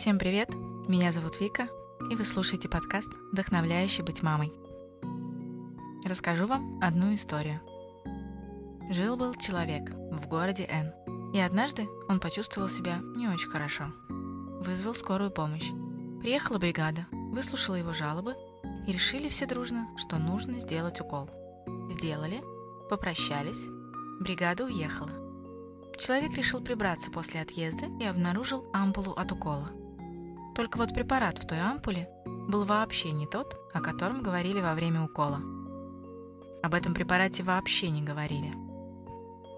Всем привет! Меня зовут Вика, и вы слушаете подкаст «Вдохновляющий быть мамой». Расскажу вам одну историю. Жил-был человек в городе Н, и однажды он почувствовал себя не очень хорошо. Вызвал скорую помощь. Приехала бригада, выслушала его жалобы и решили все дружно, что нужно сделать укол. Сделали, попрощались, бригада уехала. Человек решил прибраться после отъезда и обнаружил ампулу от укола. Только вот препарат в той ампуле был вообще не тот, о котором говорили во время укола. Об этом препарате вообще не говорили.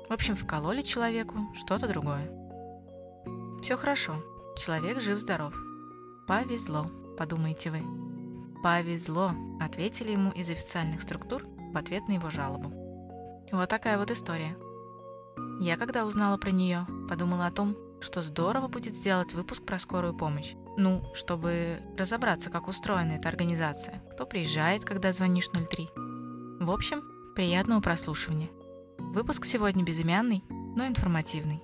В общем, вкололи человеку что-то другое. Все хорошо, человек жив-здоров. Повезло, подумаете вы. Повезло, ответили ему из официальных структур в ответ на его жалобу. Вот такая вот история. Я, когда узнала про нее, подумала о том, что здорово будет сделать выпуск про скорую помощь. Ну, чтобы разобраться, как устроена эта организация, кто приезжает, когда звонишь 03. В общем, приятного прослушивания. Выпуск сегодня безымянный, но информативный.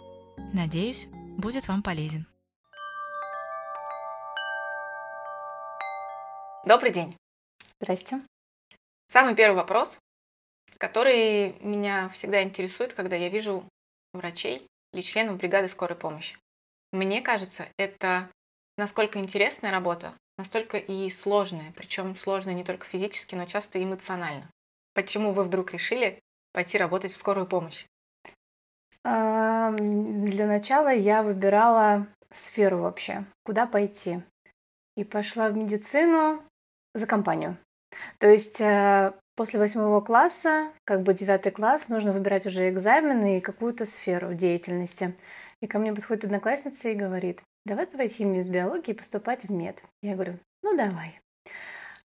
Надеюсь, будет вам полезен. Добрый день. Здрасте. Самый первый вопрос, который меня всегда интересует, когда я вижу врачей или членов бригады скорой помощи. Мне кажется, это насколько интересная работа, настолько и сложная, причем сложная не только физически, но часто и эмоционально. Почему вы вдруг решили пойти работать в скорую помощь? Для начала я выбирала сферу вообще, куда пойти. И пошла в медицину за компанию. То есть э, после восьмого класса, как бы девятый класс, нужно выбирать уже экзамены и какую-то сферу деятельности. И ко мне подходит одноклассница и говорит, давай сдавать химию с биологией и поступать в мед. Я говорю, ну давай.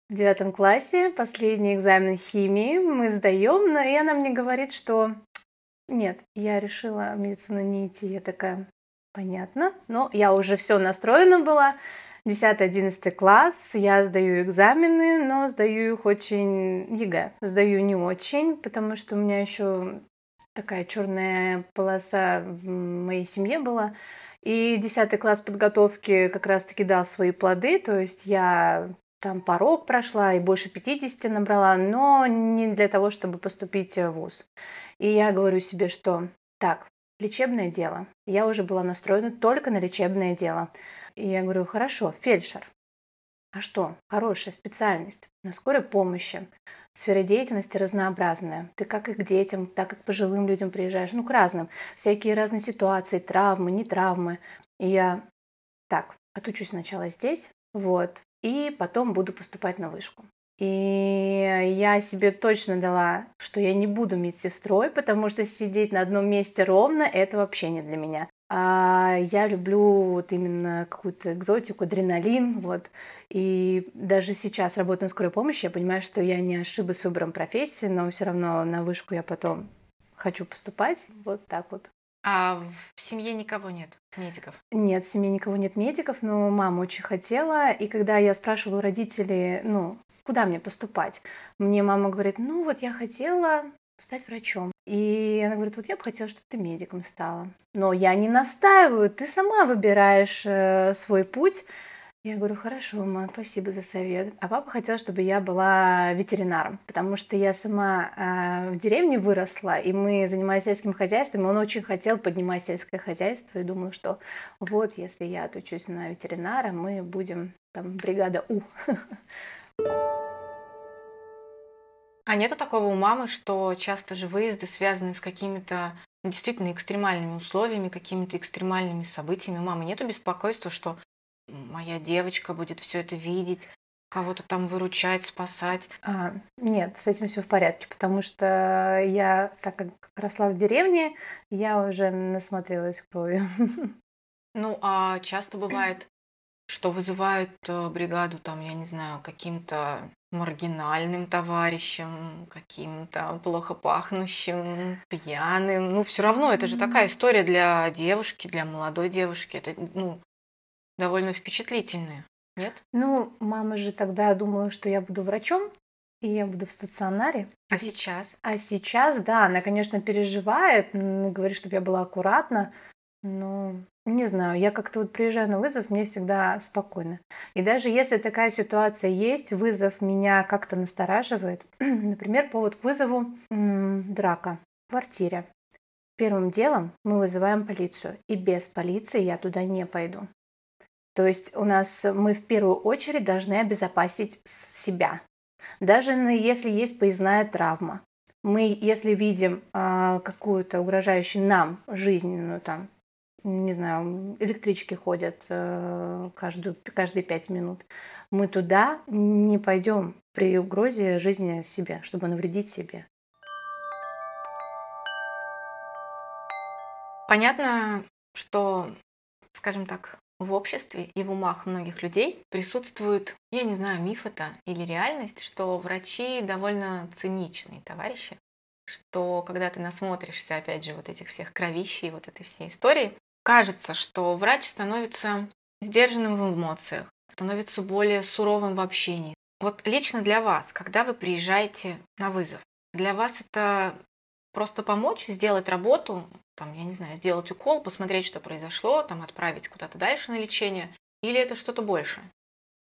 В девятом классе последний экзамен химии мы сдаем, и она мне говорит, что нет, я решила в медицину не идти. Я такая, понятно, но я уже все настроена была. 10-11 класс, я сдаю экзамены, но сдаю их очень ЕГЭ. Сдаю не очень, потому что у меня еще такая черная полоса в моей семье была. И 10 класс подготовки как раз-таки дал свои плоды, то есть я там порог прошла и больше 50 набрала, но не для того, чтобы поступить в ВУЗ. И я говорю себе, что так, лечебное дело. Я уже была настроена только на лечебное дело. И я говорю, хорошо, фельдшер. А что? Хорошая специальность. На скорой помощи. Сфера деятельности разнообразная. Ты как и к детям, так и к пожилым людям приезжаешь. Ну, к разным. Всякие разные ситуации, травмы, не травмы. И я так, отучусь сначала здесь, вот, и потом буду поступать на вышку. И я себе точно дала, что я не буду медсестрой, потому что сидеть на одном месте ровно – это вообще не для меня. А я люблю вот именно какую-то экзотику, адреналин, вот. И даже сейчас, работая на скорой помощи, я понимаю, что я не ошиблась с выбором профессии, но все равно на вышку я потом хочу поступать. Вот так вот. А в семье никого нет медиков? Нет, в семье никого нет медиков, но мама очень хотела. И когда я спрашивала у родителей, ну, куда мне поступать, мне мама говорит, ну вот я хотела стать врачом. И она говорит, вот я бы хотела, чтобы ты медиком стала. Но я не настаиваю, ты сама выбираешь э, свой путь. Я говорю, хорошо, мама, спасибо за совет. А папа хотел, чтобы я была ветеринаром, потому что я сама э, в деревне выросла, и мы занимались сельским хозяйством, и он очень хотел поднимать сельское хозяйство, и думаю, что вот, если я отучусь на ветеринара, мы будем там бригада У. А нету такого у мамы, что часто же выезды связаны с какими-то действительно экстремальными условиями, какими-то экстремальными событиями. Мамы нету беспокойства, что моя девочка будет все это видеть, кого-то там выручать, спасать. А, нет, с этим все в порядке, потому что я, так как росла в деревне, я уже насмотрелась кровью. Ну, а часто бывает, что вызывают э, бригаду, там, я не знаю, каким-то маргинальным товарищем, каким-то плохо пахнущим, пьяным. Ну, все равно, это же такая история для девушки, для молодой девушки. Это, ну, довольно впечатлительная, нет? Ну, мама же тогда думала, что я буду врачом, и я буду в стационаре. А сейчас? А сейчас, да, она, конечно, переживает, говорит, чтобы я была аккуратна, но Не знаю, я как-то вот приезжаю на вызов, мне всегда спокойно. И даже если такая ситуация есть, вызов меня как-то настораживает. Например, повод к вызову м- драка в квартире. Первым делом мы вызываем полицию, и без полиции я туда не пойду. То есть у нас мы в первую очередь должны обезопасить себя. Даже если есть поездная травма, мы, если видим э, какую-то угрожающую нам жизненную там не знаю, электрички ходят э, каждую, каждые пять минут. Мы туда не пойдем при угрозе жизни себе, чтобы навредить себе. Понятно, что, скажем так, в обществе и в умах многих людей присутствует, я не знаю, миф это или реальность, что врачи довольно циничные товарищи, что когда ты насмотришься, опять же, вот этих всех кровищей, вот этой всей истории, кажется, что врач становится сдержанным в эмоциях, становится более суровым в общении. Вот лично для вас, когда вы приезжаете на вызов, для вас это просто помочь, сделать работу, там, я не знаю, сделать укол, посмотреть, что произошло, там, отправить куда-то дальше на лечение, или это что-то больше?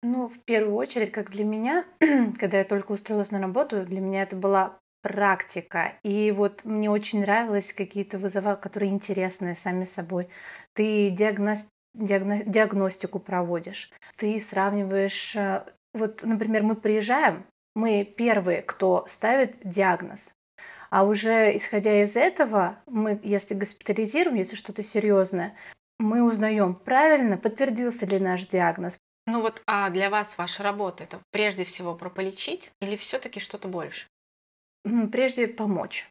Ну, в первую очередь, как для меня, когда я только устроилась на работу, для меня это была практика. И вот мне очень нравилось какие-то вызова, которые интересные сами собой. Ты диагноз, диагно, диагностику проводишь, ты сравниваешь... Э, вот, например, мы приезжаем, мы первые, кто ставит диагноз. А уже исходя из этого, мы, если госпитализируем, если что-то серьезное, мы узнаем, правильно подтвердился ли наш диагноз. Ну вот, а для вас ваша работа это прежде всего про полечить или все-таки что-то больше? Прежде помочь.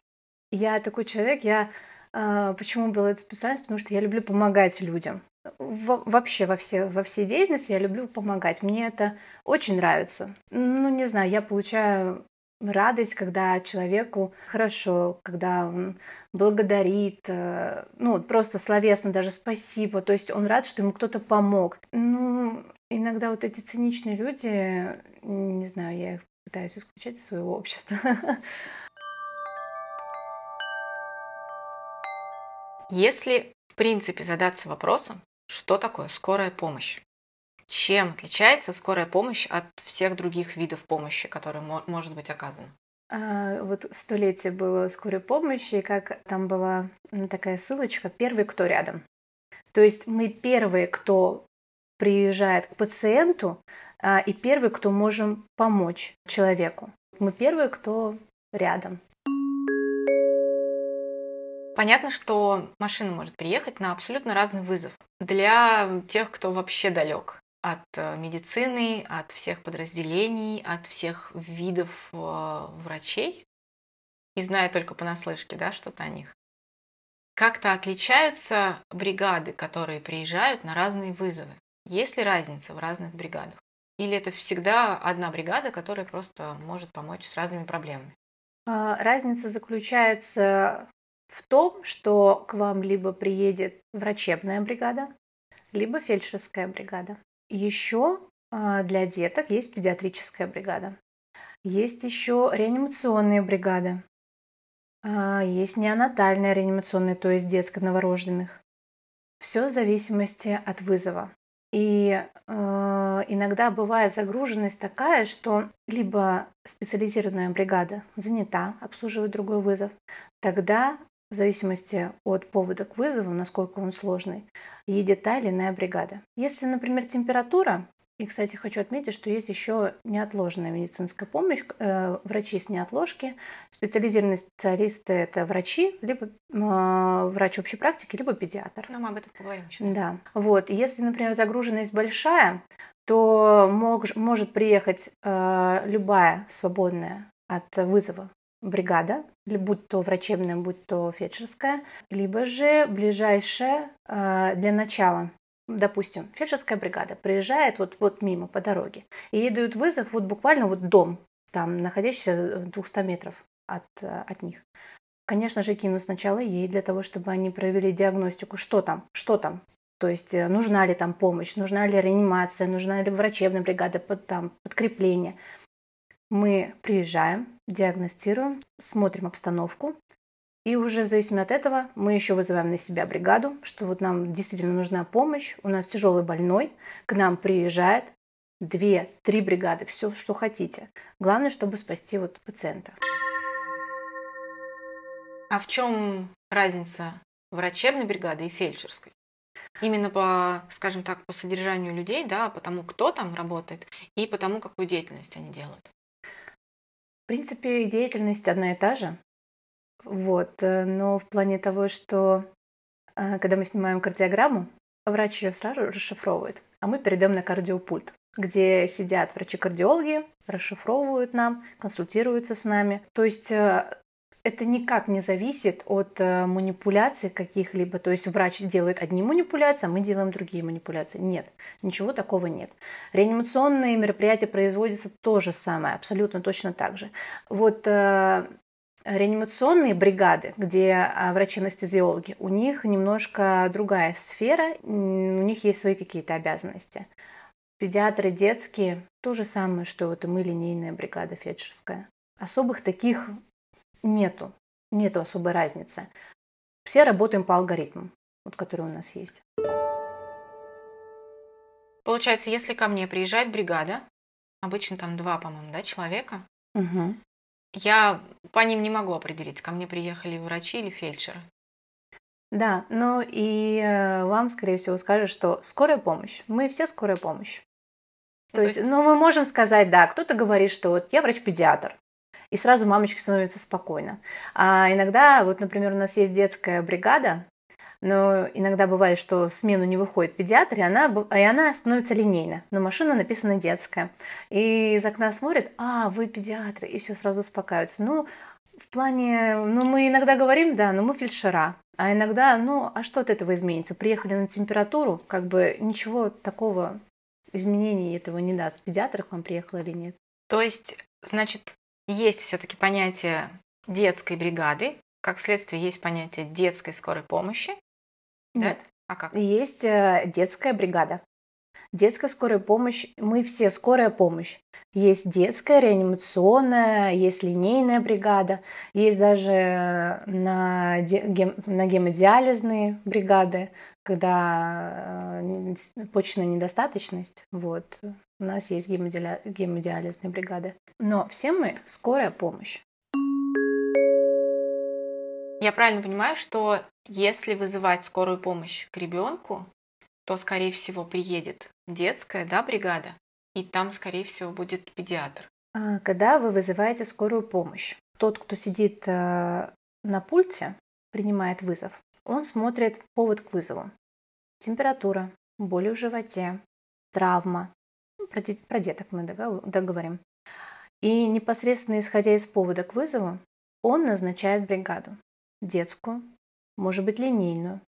Я такой человек, я э, почему была эта специальность, потому что я люблю помогать людям. Во, вообще во, все, во всей деятельности я люблю помогать. Мне это очень нравится. Ну, не знаю, я получаю радость, когда человеку хорошо, когда он благодарит, э, ну, просто словесно даже спасибо, то есть он рад, что ему кто-то помог. Ну, иногда вот эти циничные люди, не знаю, я их пытаюсь исключать из своего общества. Если, в принципе, задаться вопросом, что такое скорая помощь? Чем отличается скорая помощь от всех других видов помощи, которые может быть оказана? А, вот столетие было скорой помощи, и как там была такая ссылочка «Первый, кто рядом». То есть мы первые, кто приезжает к пациенту, а, и первый, кто можем помочь человеку. Мы первые, кто рядом. Понятно, что машина может приехать на абсолютно разный вызов. Для тех, кто вообще далек от э, медицины, от всех подразделений, от всех видов э, врачей, и зная только понаслышке, да, что-то о них. Как-то отличаются бригады, которые приезжают на разные вызовы. Есть ли разница в разных бригадах? Или это всегда одна бригада, которая просто может помочь с разными проблемами? А, разница заключается в том, что к вам либо приедет врачебная бригада, либо фельдшерская бригада. Еще а, для деток есть педиатрическая бригада. Есть еще реанимационные бригады. А, есть неонатальная реанимационная, то есть детско новорожденных. Все в зависимости от вызова. И э, иногда бывает загруженность такая, что либо специализированная бригада занята, обслуживает другой вызов, тогда в зависимости от повода к вызову, насколько он сложный, едет та или иная бригада. Если, например, температура, и, кстати, хочу отметить, что есть еще неотложная медицинская помощь, э, врачи с неотложки, специализированные специалисты – это врачи, либо э, врач общей практики, либо педиатр. Ну, мы об этом поговорим еще. Да. Вот. Если, например, загруженность большая, то мог, может приехать э, любая свободная от вызова бригада, будь то врачебная, будь то фельдшерская, либо же ближайшая э, для начала допустим, фельдшерская бригада приезжает вот, вот мимо по дороге, и ей дают вызов вот буквально вот дом, там, находящийся 200 метров от, от них. Конечно же, кину сначала ей для того, чтобы они провели диагностику, что там, что там. То есть э, нужна ли там помощь, нужна ли реанимация, нужна ли врачебная бригада, под, там, подкрепление. Мы приезжаем, диагностируем, смотрим обстановку, И уже в зависимости от этого мы еще вызываем на себя бригаду, что вот нам действительно нужна помощь, у нас тяжелый больной, к нам приезжает две, три бригады, все, что хотите. Главное, чтобы спасти вот пациента. А в чем разница врачебной бригады и фельдшерской? Именно по, скажем так, по содержанию людей, да, по тому, кто там работает, и по тому, какую деятельность они делают. В принципе, деятельность одна и та же. Вот, э, но в плане того, что э, когда мы снимаем кардиограмму, врач ее сразу расшифровывает, а мы перейдем на кардиопульт, где сидят врачи-кардиологи, расшифровывают нам, консультируются с нами. То есть э, это никак не зависит от манипуляций каких-либо. То есть врач делает одни манипуляции, а мы делаем другие манипуляции. Нет, ничего такого нет. Реанимационные мероприятия производятся то же самое, абсолютно точно так же. Вот реанимационные бригады, где а, врачи-анестезиологи, у них немножко другая сфера, у них есть свои какие-то обязанности. Педиатры детские то же самое, что это мы линейная бригада фельдшерская. Особых таких нету, нету особой разницы. Все работаем по алгоритмам, вот, которые у нас есть. Получается, если ко мне приезжает бригада, обычно там два, по-моему, да, человека, угу. Я по ним не могу определить, ко мне приехали врачи или фельдшеры. Да, ну и э, вам, скорее всего, скажут, что скорая помощь. Мы все скорая помощь. Ну, то, то есть, есть, ну, мы можем сказать, да, кто-то говорит, что вот я врач-педиатр, и сразу мамочке становится спокойно. А иногда, вот, например, у нас есть детская бригада, но иногда бывает, что в смену не выходит педиатр, и она, и она становится линейно, но машина написана детская. И из окна смотрит, а, вы педиатры, и все сразу успокаиваются. Ну, в плане, ну, мы иногда говорим, да, но мы фельдшера, а иногда, ну, а что от этого изменится? Приехали на температуру, как бы ничего такого изменений этого не даст. Педиатр к вам приехал или нет. То есть, значит, есть все-таки понятие детской бригады, как следствие есть понятие детской скорой помощи, нет. А как? Есть э, детская бригада. Детская скорая помощь, мы все скорая помощь. Есть детская, реанимационная, есть линейная бригада, есть даже на, гем, на гемодиализные бригады, когда э, почечная недостаточность. Вот. У нас есть гемодиали, гемодиализные бригады. Но все мы скорая помощь. Я правильно понимаю, что если вызывать скорую помощь к ребенку, то, скорее всего, приедет детская да, бригада, и там, скорее всего, будет педиатр. А, когда вы вызываете скорую помощь, тот, кто сидит э, на пульте, принимает вызов, он смотрит повод к вызову. Температура, боли в животе, травма. Ну, про, деток мы договорим. И непосредственно исходя из повода к вызову, он назначает бригаду детскую, может быть линейную.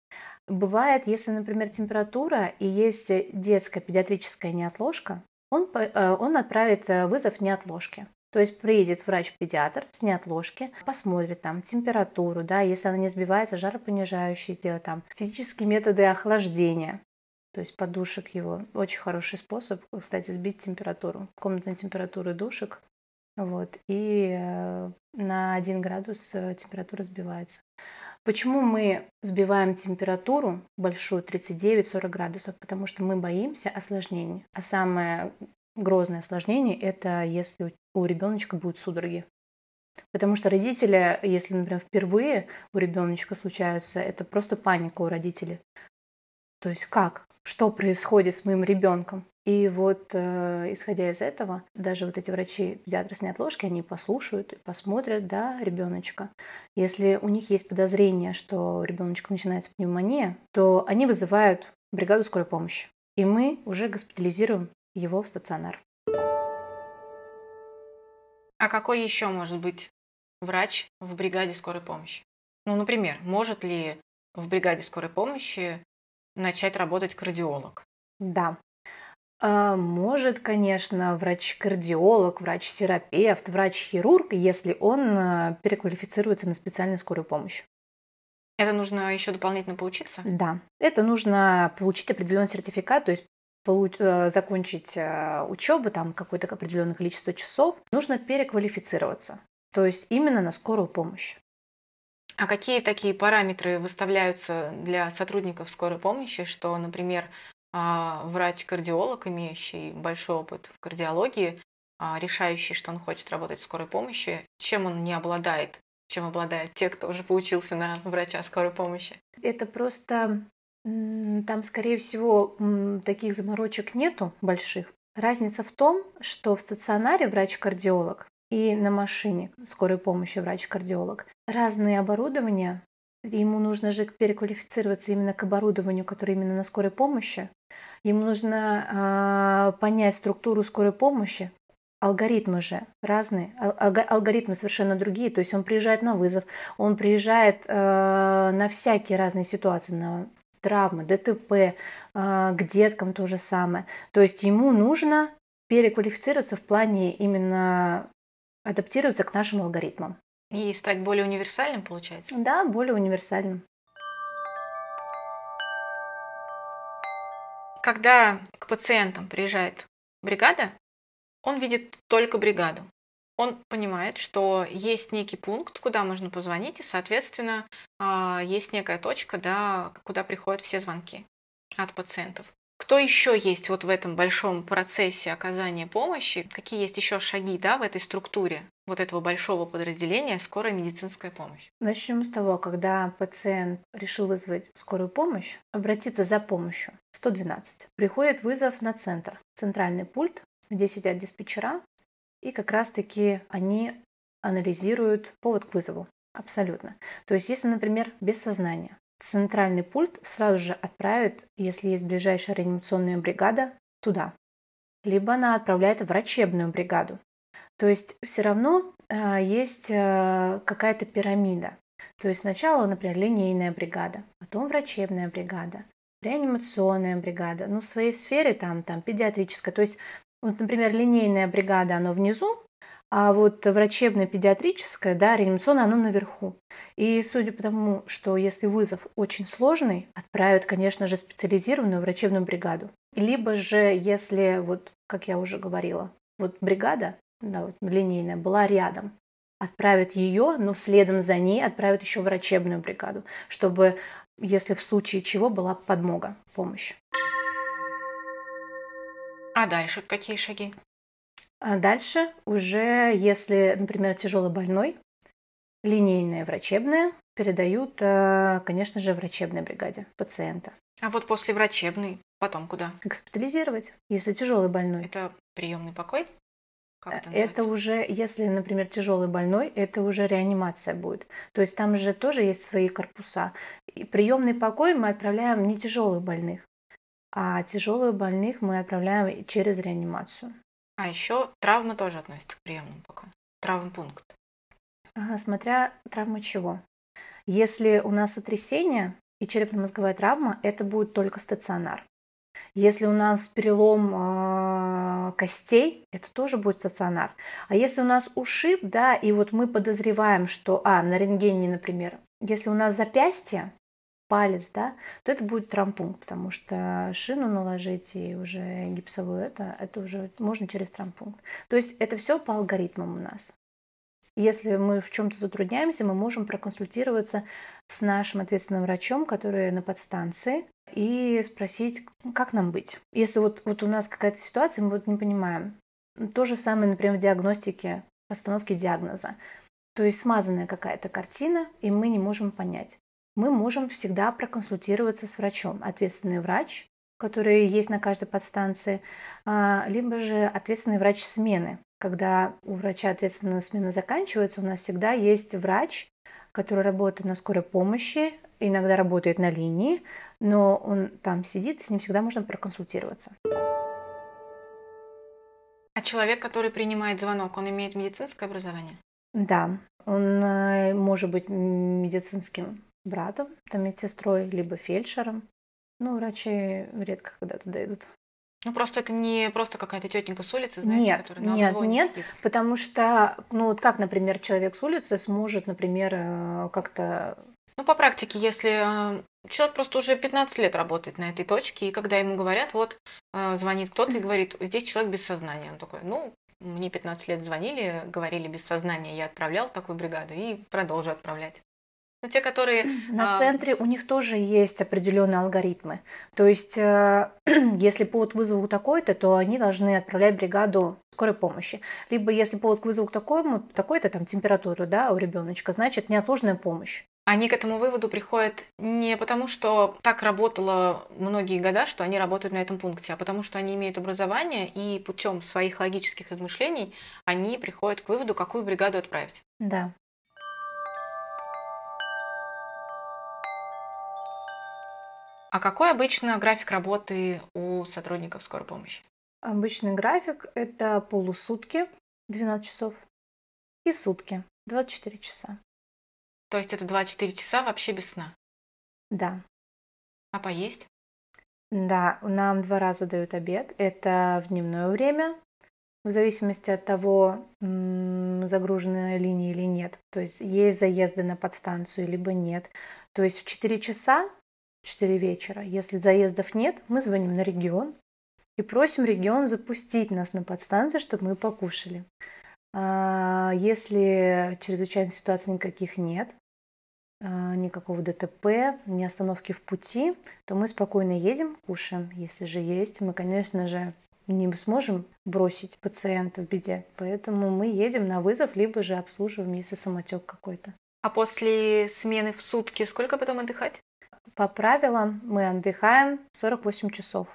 Бывает, если, например, температура и есть детская педиатрическая неотложка, он, э, он отправит э, вызов неотложки. То есть приедет врач-педиатр с неотложки, посмотрит там температуру, да, если она не сбивается, жаропонижающий сделает там физические методы охлаждения, то есть подушек его. Очень хороший способ, кстати, сбить температуру. Комнатная температура душек вот, и э, на 1 градус температура сбивается. Почему мы сбиваем температуру большую, 39-40 градусов? Потому что мы боимся осложнений. А самое грозное осложнение – это если у ребеночка будут судороги. Потому что родители, если, например, впервые у ребеночка случаются, это просто паника у родителей. То есть как? Что происходит с моим ребенком? И вот, э, исходя из этого, даже вот эти врачи, педиатры с неотложки, они послушают и посмотрят, да, ребеночка. Если у них есть подозрение, что ребеночка начинается пневмония, то они вызывают бригаду скорой помощи. И мы уже госпитализируем его в стационар. А какой еще может быть врач в бригаде скорой помощи? Ну, например, может ли в бригаде скорой помощи начать работать кардиолог? Да. А, может, конечно, врач-кардиолог, врач-терапевт, врач-хирург, если он э, переквалифицируется на специальную скорую помощь. Это нужно еще дополнительно поучиться? Да. Это нужно получить определенный сертификат, то есть э, закончить э, учебу, там какое-то определенное количество часов, нужно переквалифицироваться. То есть именно на скорую помощь. А какие такие параметры выставляются для сотрудников скорой помощи, что, например, а, врач-кардиолог, имеющий большой опыт в кардиологии, а, решающий, что он хочет работать в скорой помощи, чем он не обладает, чем обладают те, кто уже поучился на врача скорой помощи? Это просто там, скорее всего, таких заморочек нету больших. Разница в том, что в стационаре врач-кардиолог и на машине скорой помощи врач-кардиолог разные оборудования. Ему нужно же переквалифицироваться именно к оборудованию, которое именно на скорой помощи. Ему нужно э, понять структуру скорой помощи, алгоритмы же разные, алгоритмы совершенно другие. То есть он приезжает на вызов, он приезжает э, на всякие разные ситуации, на травмы, ДТП, э, к деткам то же самое. То есть ему нужно переквалифицироваться в плане именно адаптироваться к нашим алгоритмам. И стать более универсальным, получается? Да, более универсальным. Когда к пациентам приезжает бригада, он видит только бригаду. Он понимает, что есть некий пункт, куда можно позвонить, и, соответственно, а, есть некая точка, да, куда приходят все звонки от пациентов. Кто еще есть вот в этом большом процессе оказания помощи? Какие есть еще шаги да, в этой структуре вот этого большого подразделения скорая медицинская помощь? Начнем с того, когда пациент решил вызвать скорую помощь, обратиться за помощью 112. Приходит вызов на центр, центральный пульт, где сидят диспетчера, и как раз-таки они анализируют повод к вызову. Абсолютно. То есть, если, например, без сознания, центральный пульт сразу же отправит, если есть ближайшая реанимационная бригада, туда. Либо она отправляет врачебную бригаду. То есть все равно э, есть э, какая-то пирамида. То есть сначала, например, линейная бригада, потом врачебная бригада, реанимационная бригада, ну в своей сфере там, там педиатрическая. То есть, вот, например, линейная бригада, она внизу, а вот врачебно-педиатрическое, да, реанимационное, оно наверху. И судя по тому, что если вызов очень сложный, отправят, конечно же, специализированную врачебную бригаду. Либо же, если, вот, как я уже говорила, вот бригада, да, вот линейная, была рядом, отправят ее, но следом за ней отправят еще врачебную бригаду, чтобы, если в случае чего, была подмога, помощь. А дальше какие шаги? А дальше уже, если, например, тяжело больной, линейная врачебная передают, э, конечно же, врачебной бригаде пациента. А вот после врачебной потом куда? Госпитализировать, если тяжелый больной. Это приемный покой? Как это, это уже, если, например, тяжелый больной, это уже реанимация будет. То есть там же тоже есть свои корпуса. И приемный покой мы отправляем не тяжелых больных, а тяжелых больных мы отправляем через реанимацию. А еще травмы тоже относятся к приемному покою. Травмпункт. Ага, смотря травма чего. Если у нас сотрясение и черепно-мозговая травма, это будет только стационар. Если у нас перелом э, костей, это тоже будет стационар. А если у нас ушиб, да, и вот мы подозреваем, что, а, на рентгене, например, если у нас запястье, палец, да, то это будет травмпункт, потому что шину наложить и уже гипсовую, это, это уже можно через травмпункт. То есть это все по алгоритмам у нас. Если мы в чем-то затрудняемся, мы можем проконсультироваться с нашим ответственным врачом, который на подстанции, и спросить, как нам быть. Если вот, вот у нас какая-то ситуация, мы вот не понимаем. То же самое, например, в диагностике, постановке диагноза. То есть смазанная какая-то картина, и мы не можем понять мы можем всегда проконсультироваться с врачом. Ответственный врач, который есть на каждой подстанции, а, либо же ответственный врач смены. Когда у врача ответственная смена заканчивается, у нас всегда есть врач, который работает на скорой помощи, иногда работает на линии, но он там сидит, с ним всегда можно проконсультироваться. А человек, который принимает звонок, он имеет медицинское образование? Да, он э, может быть медицинским братом, там медсестрой, либо фельдшером. Ну, врачи редко когда туда идут. Ну, просто это не просто какая-то тетенька с улицы, знаете, нет, которая на Нет, нет, сидит. потому что, ну, вот как, например, человек с улицы сможет, например, э, как-то... Ну, по практике, если э, человек просто уже 15 лет работает на этой точке, и когда ему говорят, вот, э, звонит кто-то и говорит, здесь человек без сознания, он такой, ну, мне 15 лет звонили, говорили без сознания, я отправлял такую бригаду и продолжу отправлять. Ну, те, которые... На а, центре у них тоже есть определенные алгоритмы. То есть, э, если повод к вызову такой-то, то они должны отправлять бригаду скорой помощи. Либо если повод к вызову к такому, такой-то там температуру, да, у ребеночка, значит неотложная помощь. Они к этому выводу приходят не потому, что так работало многие года, что они работают на этом пункте, а потому что они имеют образование и путем своих логических измышлений они приходят к выводу, какую бригаду отправить. Да. А какой обычно график работы у сотрудников скорой помощи? Обычный график – это полусутки, 12 часов, и сутки, 24 часа. То есть это 24 часа вообще без сна? Да. А поесть? Да, нам два раза дают обед. Это в дневное время, в зависимости от того, загруженная линия или нет. То есть есть заезды на подстанцию, либо нет. То есть в 4 часа, 4 вечера, если заездов нет, мы звоним на регион и просим регион запустить нас на подстанцию, чтобы мы покушали. А, если чрезвычайных ситуаций никаких нет, а, никакого ДТП, ни остановки в пути, то мы спокойно едем, кушаем. Если же есть, мы, конечно же, не сможем бросить пациента в беде, поэтому мы едем на вызов, либо же обслуживаем, если самотек какой-то. А после смены в сутки сколько потом отдыхать? По правилам мы отдыхаем 48 часов.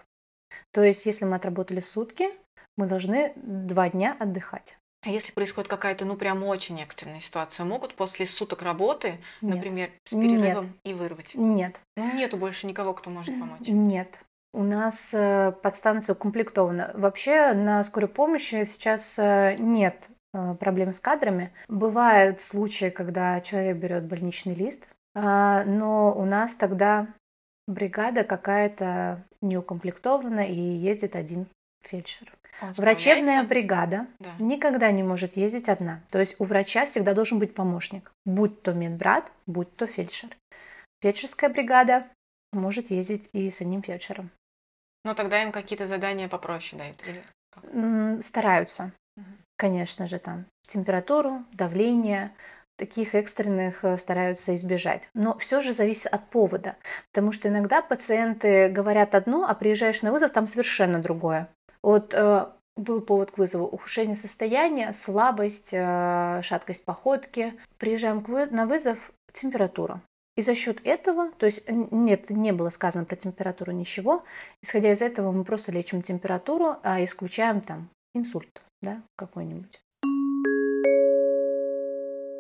То есть, если мы отработали сутки, мы должны два дня отдыхать. А если происходит какая-то, ну, прям очень экстренная ситуация, могут после суток работы, Нет. например, с перерывом Нет. и вырвать? Нет, Ну, нету больше никого, кто может помочь. нет. У нас э, подстанция укомплектована. Вообще на скорой помощи сейчас э, нет э, проблем с кадрами. Бывают случаи, когда человек берет больничный лист, а, но у нас тогда бригада какая-то неукомплектована и ездит один фельдшер. Он Врачебная бригада Да. никогда не может ездить одна. То есть у врача всегда должен быть помощник, будь то медбрат, будь то фельдшер. Фельдшерская бригада может ездить и с одним фельдшером. Но тогда им какие-то задания попроще дают. Или как? Стараются, Мгм. конечно же, там температуру, давление, таких экстренных э, стараются избежать. Но все же зависит от повода, потому что иногда пациенты говорят одно, а приезжаешь на вызов, там совершенно другое. Вот э, был повод к вызову ухудшение состояния, слабость, э, шаткость походки. Приезжаем на вызов, температура. И за счет этого, то есть нет, не было сказано про температуру ничего, исходя из этого мы просто лечим температуру, а исключаем там инсульт, да, какой-нибудь.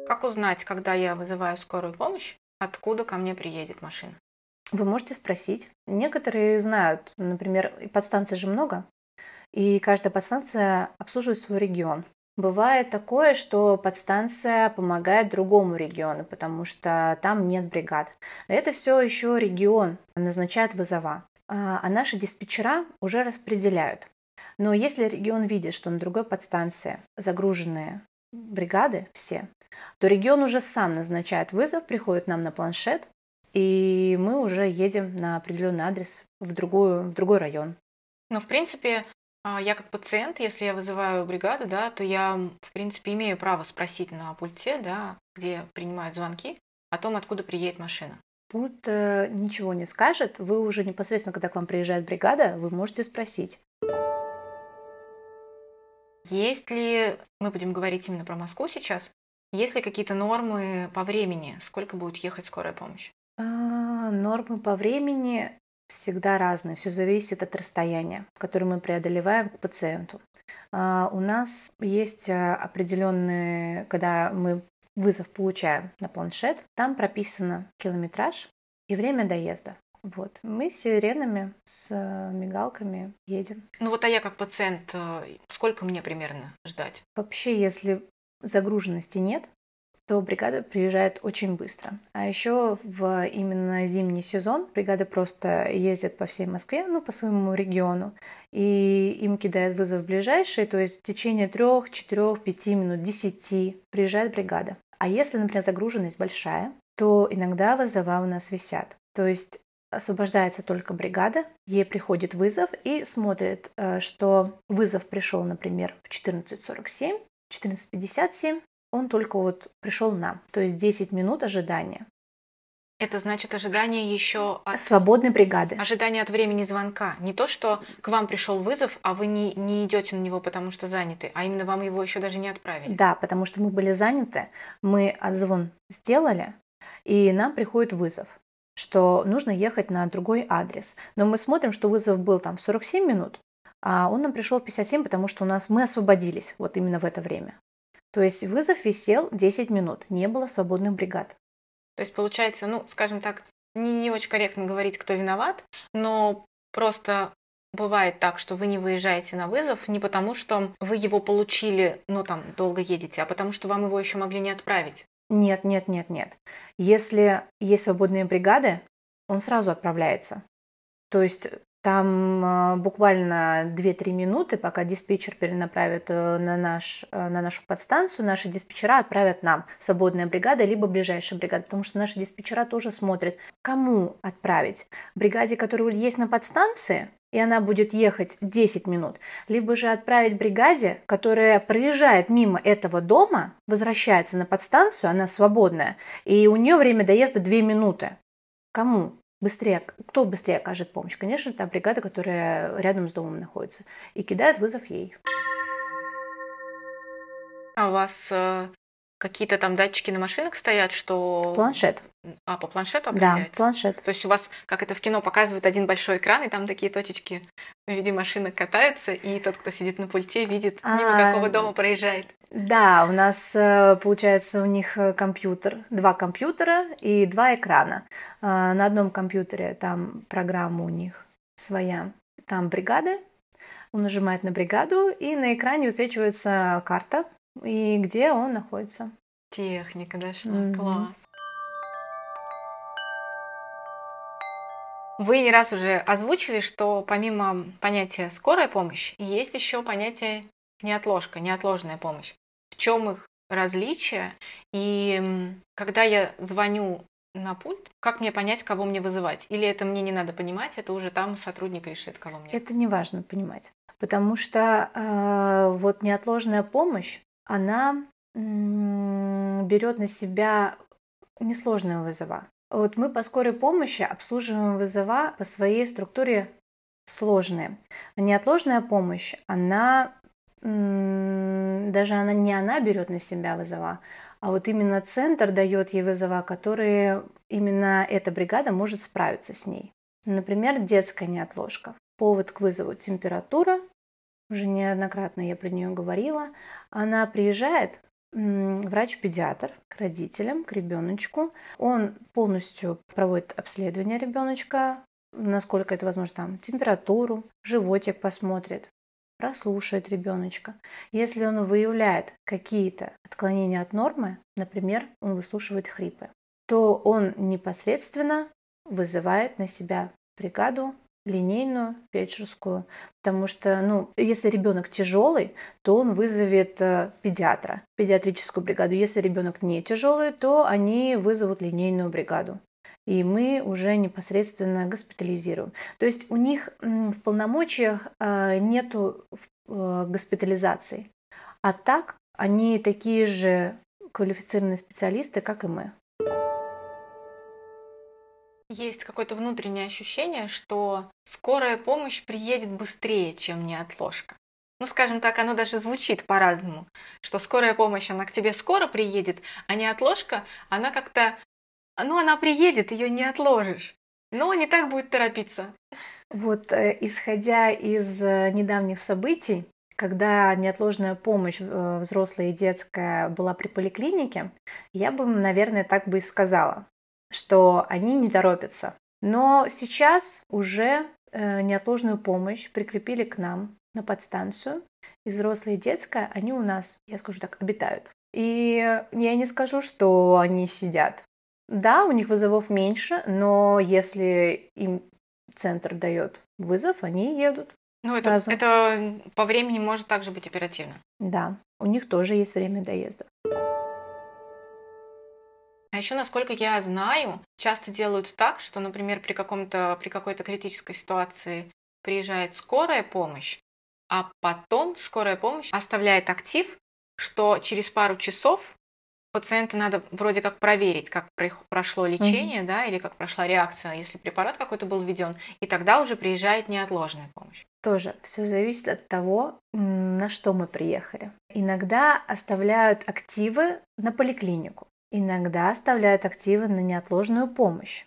Как узнать, когда я вызываю скорую помощь, откуда ко мне приедет машина? Вы можете спросить. Некоторые знают, например, подстанций же много, и каждая подстанция обслуживает свой регион. Бывает такое, что подстанция помогает другому региону, потому что там нет бригад. Это все еще регион назначает вызова, а а наши диспетчера уже распределяют. Но если регион видит, что на другой подстанции загруженные бригады все, то регион уже сам назначает вызов, приходит нам на планшет, и мы уже едем на определенный адрес в, другую, в другой район. Но, в принципе, я как пациент, если я вызываю бригаду, да, то я, в принципе, имею право спросить на пульте, да, где принимают звонки, о том, откуда приедет машина. Пульт э, ничего не скажет, вы уже непосредственно, когда к вам приезжает бригада, вы можете спросить. Есть ли, мы будем говорить именно про Москву сейчас, есть ли какие-то нормы по времени, сколько будет ехать скорая помощь? А, нормы по времени всегда разные, все зависит от расстояния, которое мы преодолеваем к пациенту. А, у нас есть а, определенные, когда мы вызов получаем на планшет, там прописано километраж и время доезда. Вот. Мы с сиренами, с э, мигалками едем. Ну вот, а я как пациент, э, сколько мне примерно ждать? Вообще, если загруженности нет, то бригада приезжает очень быстро. А еще в именно зимний сезон бригады просто ездят по всей Москве, ну, по своему региону, и им кидают вызов ближайший, то есть в течение трех, четырех, пяти минут, десяти приезжает бригада. А если, например, загруженность большая, то иногда вызова у нас висят. То есть освобождается только бригада, ей приходит вызов и смотрит, э, что вызов пришел, например, в 14.47, 14.57, он только вот пришел нам, то есть 10 минут ожидания. Это значит ожидание еще от... Свободной бригады. Ожидание от времени звонка. Не то, что к вам пришел вызов, а вы не, не идете на него, потому что заняты, а именно вам его еще даже не отправили. Да, потому что мы были заняты, мы отзвон сделали, и нам приходит вызов что нужно ехать на другой адрес. Но мы смотрим, что вызов был там в 47 минут, а он нам пришел в 57, потому что у нас мы освободились вот именно в это время. То есть вызов висел 10 минут, не было свободных бригад. То есть получается, ну, скажем так, не, не очень корректно говорить, кто виноват, но просто бывает так, что вы не выезжаете на вызов не потому, что вы его получили, ну, там, долго едете, а потому что вам его еще могли не отправить. Нет, нет, нет, нет. Если есть свободные бригады, он сразу отправляется. То есть там э, буквально 2-3 минуты, пока диспетчер перенаправит э, на, наш, э, на нашу подстанцию, наши диспетчера отправят нам свободная бригада, либо ближайшая бригада, потому что наши диспетчера тоже смотрят, кому отправить. Бригаде, которая есть на подстанции, и она будет ехать 10 минут, либо же отправить бригаде, которая проезжает мимо этого дома, возвращается на подстанцию, она свободная, и у нее время доезда 2 минуты. Кому? Быстрее, кто быстрее окажет помощь? Конечно, та бригада, которая рядом с домом находится, и кидает вызов ей. А у вас э, какие-то там датчики на машинах стоят, что... Планшет. А, по планшету определяется? Да, планшет. То есть у вас, как это в кино показывают, один большой экран, и там такие точечки в виде машинок катаются, и тот, кто сидит на пульте, видит, а, мимо какого дома проезжает. Да, у нас, э, получается, у них э, компьютер, два компьютера и два экрана. А, на одном компьютере там программа у них своя, там бригады, он нажимает на бригаду, и на экране высвечивается карта, и где он находится. Техника дошла, mm-hmm. класс. Вы не раз уже озвучили, что помимо понятия скорая помощь, есть еще понятие неотложка, неотложная помощь. В чем их различие? И когда я звоню на пульт, как мне понять, кого мне вызывать? Или это мне не надо понимать, это уже там сотрудник решит, кого мне? Это не важно понимать, потому что э, вот неотложная помощь, она берет на себя несложные вызова. Вот мы по скорой помощи обслуживаем вызова по своей структуре сложные. Неотложная помощь, она даже она не она берет на себя вызова, а вот именно центр дает ей вызова, которые именно эта бригада может справиться с ней. Например, детская неотложка. Повод к вызову температура, уже неоднократно я про нее говорила. Она приезжает, врач-педиатр к родителям, к ребеночку. Он полностью проводит обследование ребеночка, насколько это возможно, там температуру, животик посмотрит, прослушает ребеночка. Если он выявляет какие-то отклонения от нормы, например, он выслушивает хрипы, то он непосредственно вызывает на себя бригаду линейную, фельдшерскую, потому что, ну, если ребенок тяжелый, то он вызовет э, педиатра, педиатрическую бригаду. Если ребенок не тяжелый, то они вызовут линейную бригаду. И мы уже непосредственно госпитализируем. То есть у них в полномочиях э, нету э, госпитализации. А так они такие же квалифицированные специалисты, как и мы есть какое-то внутреннее ощущение, что скорая помощь приедет быстрее, чем неотложка. Ну, скажем так, оно даже звучит по-разному, что скорая помощь, она к тебе скоро приедет, а неотложка, она как-то, ну, она приедет, ее не отложишь, но не так будет торопиться. Вот, э, исходя из э, недавних событий, когда неотложная помощь э, взрослая и детская была при поликлинике, я бы, наверное, так бы и сказала что они не торопятся. Но сейчас уже э, неотложную помощь прикрепили к нам на подстанцию. И взрослые и детская, они у нас, я скажу так, обитают. И я не скажу, что они сидят. Да, у них вызовов меньше, но если им центр дает вызов, они едут. Ну, это, это по времени может также быть оперативно. Да, у них тоже есть время доезда. А еще, насколько я знаю, часто делают так, что, например, при, каком-то, при какой-то критической ситуации приезжает скорая помощь, а потом скорая помощь оставляет актив, что через пару часов пациента надо вроде как проверить, как прошло лечение, mm-hmm. да, или как прошла реакция, если препарат какой-то был введен, и тогда уже приезжает неотложная помощь. Тоже все зависит от того, на что мы приехали. Иногда оставляют активы на поликлинику, иногда оставляют активы на неотложную помощь,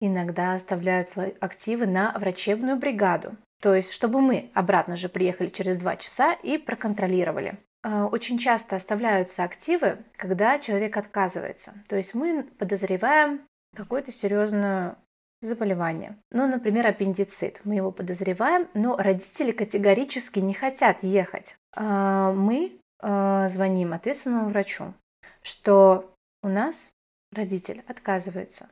иногда оставляют активы на врачебную бригаду. То есть, чтобы мы обратно же приехали через два часа и проконтролировали. А, очень часто оставляются активы, когда человек отказывается. То есть мы подозреваем какое-то серьезное заболевание. Ну, например, аппендицит. Мы его подозреваем, но родители категорически не хотят ехать. А, мы а, звоним ответственному врачу, что у нас родитель отказывается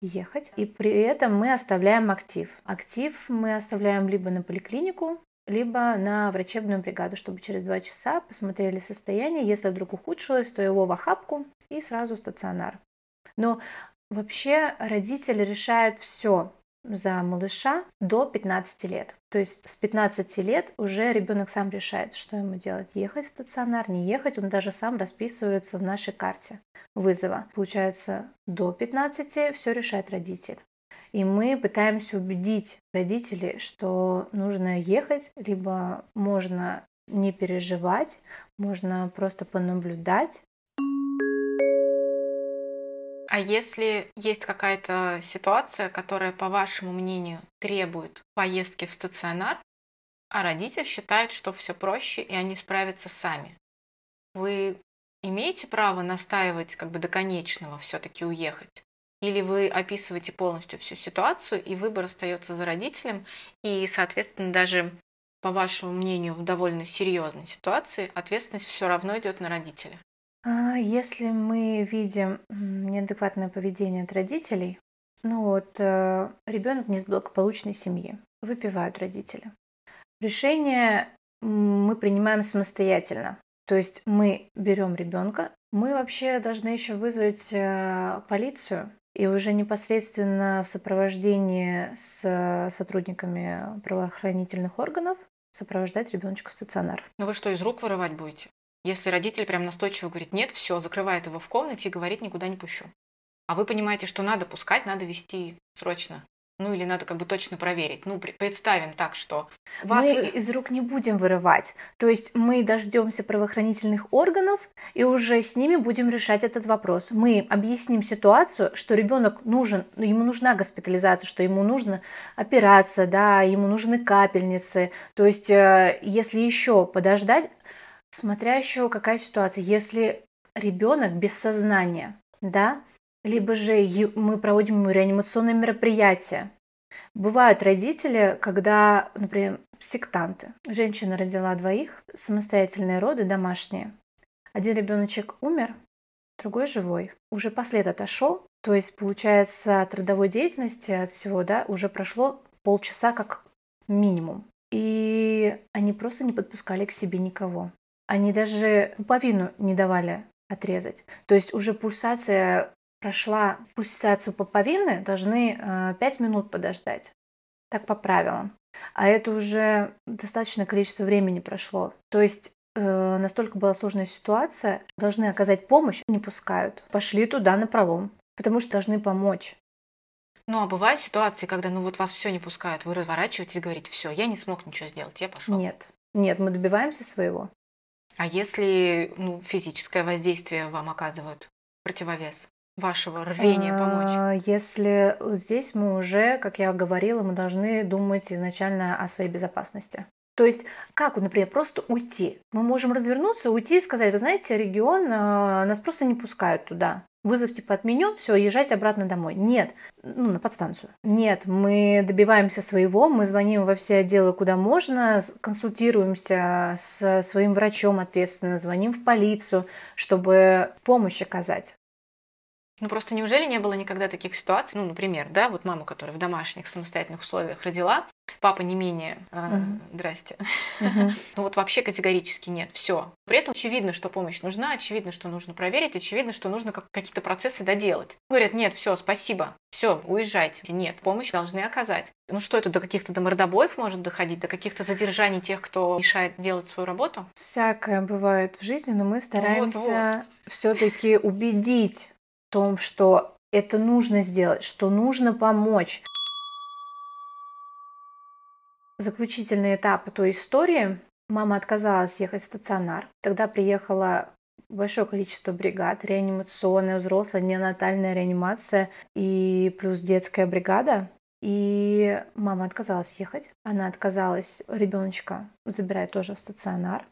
ехать, и при этом мы оставляем актив. Актив мы оставляем либо на поликлинику, либо на врачебную бригаду, чтобы через два часа посмотрели состояние. Если вдруг ухудшилось, то его в охапку и сразу в стационар. Но вообще родители решают все за малыша до 15 лет. То есть с 15 лет уже ребенок сам решает, что ему делать. Ехать в стационар, не ехать, он даже сам расписывается в нашей карте вызова. Получается, до 15 все решает родитель. И мы пытаемся убедить родителей, что нужно ехать, либо можно не переживать, можно просто понаблюдать. А если есть какая-то ситуация, которая, по вашему мнению, требует поездки в стационар, а родитель считает, что все проще и они справятся сами, вы имеете право настаивать как бы до конечного все-таки уехать? Или вы описываете полностью всю ситуацию, и выбор остается за родителем, и, соответственно, даже по вашему мнению, в довольно серьезной ситуации ответственность все равно идет на родителя? А, если мы видим неадекватное поведение от родителей, ну вот э, ребенок не из благополучной семьи, выпивают родители. Решение мы принимаем самостоятельно. То есть мы берем ребенка, мы вообще должны еще вызвать э, полицию и уже непосредственно в сопровождении с сотрудниками правоохранительных органов сопровождать ребеночка в стационар. Ну вы что, из рук вырывать будете? Если родитель прям настойчиво говорит, нет, все, закрывает его в комнате и говорит, никуда не пущу. А вы понимаете, что надо пускать, надо вести срочно. Ну или надо как бы точно проверить. Ну, представим так, что вас... Мы из рук не будем вырывать. То есть мы дождемся правоохранительных органов и уже с ними будем решать этот вопрос. Мы объясним ситуацию, что ребенок нужен, ну, ему нужна госпитализация, что ему нужна операция, да, ему нужны капельницы. То есть э, если еще подождать, смотря еще какая ситуация, если ребенок без сознания, да, либо же мы проводим реанимационные мероприятия. Бывают родители, когда, например, сектанты. Женщина родила двоих, самостоятельные роды домашние. Один ребеночек умер, другой живой. Уже послед отошел, то есть, получается, от родовой деятельности, от всего, да, уже прошло полчаса как минимум. И они просто не подпускали к себе никого. Они даже пуповину не давали отрезать. То есть уже пульсация прошла пульсацию пуповины, должны 5 э, минут подождать. Так по правилам. А это уже достаточное количество времени прошло. То есть э, настолько была сложная ситуация, должны оказать помощь, не пускают. Пошли туда на пролом, потому что должны помочь. Ну, а бывают ситуации, когда ну вот вас все не пускают, вы разворачиваетесь и говорите, все, я не смог ничего сделать, я пошел. Нет, нет, мы добиваемся своего. А если ну, физическое воздействие вам оказывают противовес? вашего рвения помочь? А, если здесь мы уже, как я говорила, мы должны думать изначально о своей безопасности. То есть, как, например, просто уйти. Мы можем развернуться, уйти и сказать, вы знаете, регион, а, нас просто не пускают туда. Вызов типа отменен, все, езжайте обратно домой. Нет, ну, на подстанцию. Нет, мы добиваемся своего, мы звоним во все отделы, куда можно, консультируемся с своим врачом ответственно, звоним в полицию, чтобы помощь оказать. Ну просто неужели не было никогда таких ситуаций, ну, например, да, вот мама, которая в домашних самостоятельных условиях родила, папа не менее, а, здрасте. Ну вот вообще категорически нет, все. При этом очевидно, что помощь нужна, очевидно, что нужно проверить, очевидно, что нужно как- какие-то процессы доделать. Говорят, нет, все, спасибо, все, уезжайте. Нет, помощь должны оказать. Ну что это, до каких-то до мордобоев может доходить, до каких-то задержаний тех, кто мешает делать свою работу? Всякое бывает в жизни, но мы стараемся все-таки убедить том, что это нужно сделать, что нужно помочь. Заключительный этап той истории. Мама отказалась ехать в стационар. Тогда приехало большое количество бригад, реанимационная, взрослая, неонатальная реанимация и плюс детская бригада. И мама отказалась ехать. Она отказалась ребеночка забирать тоже в стационар.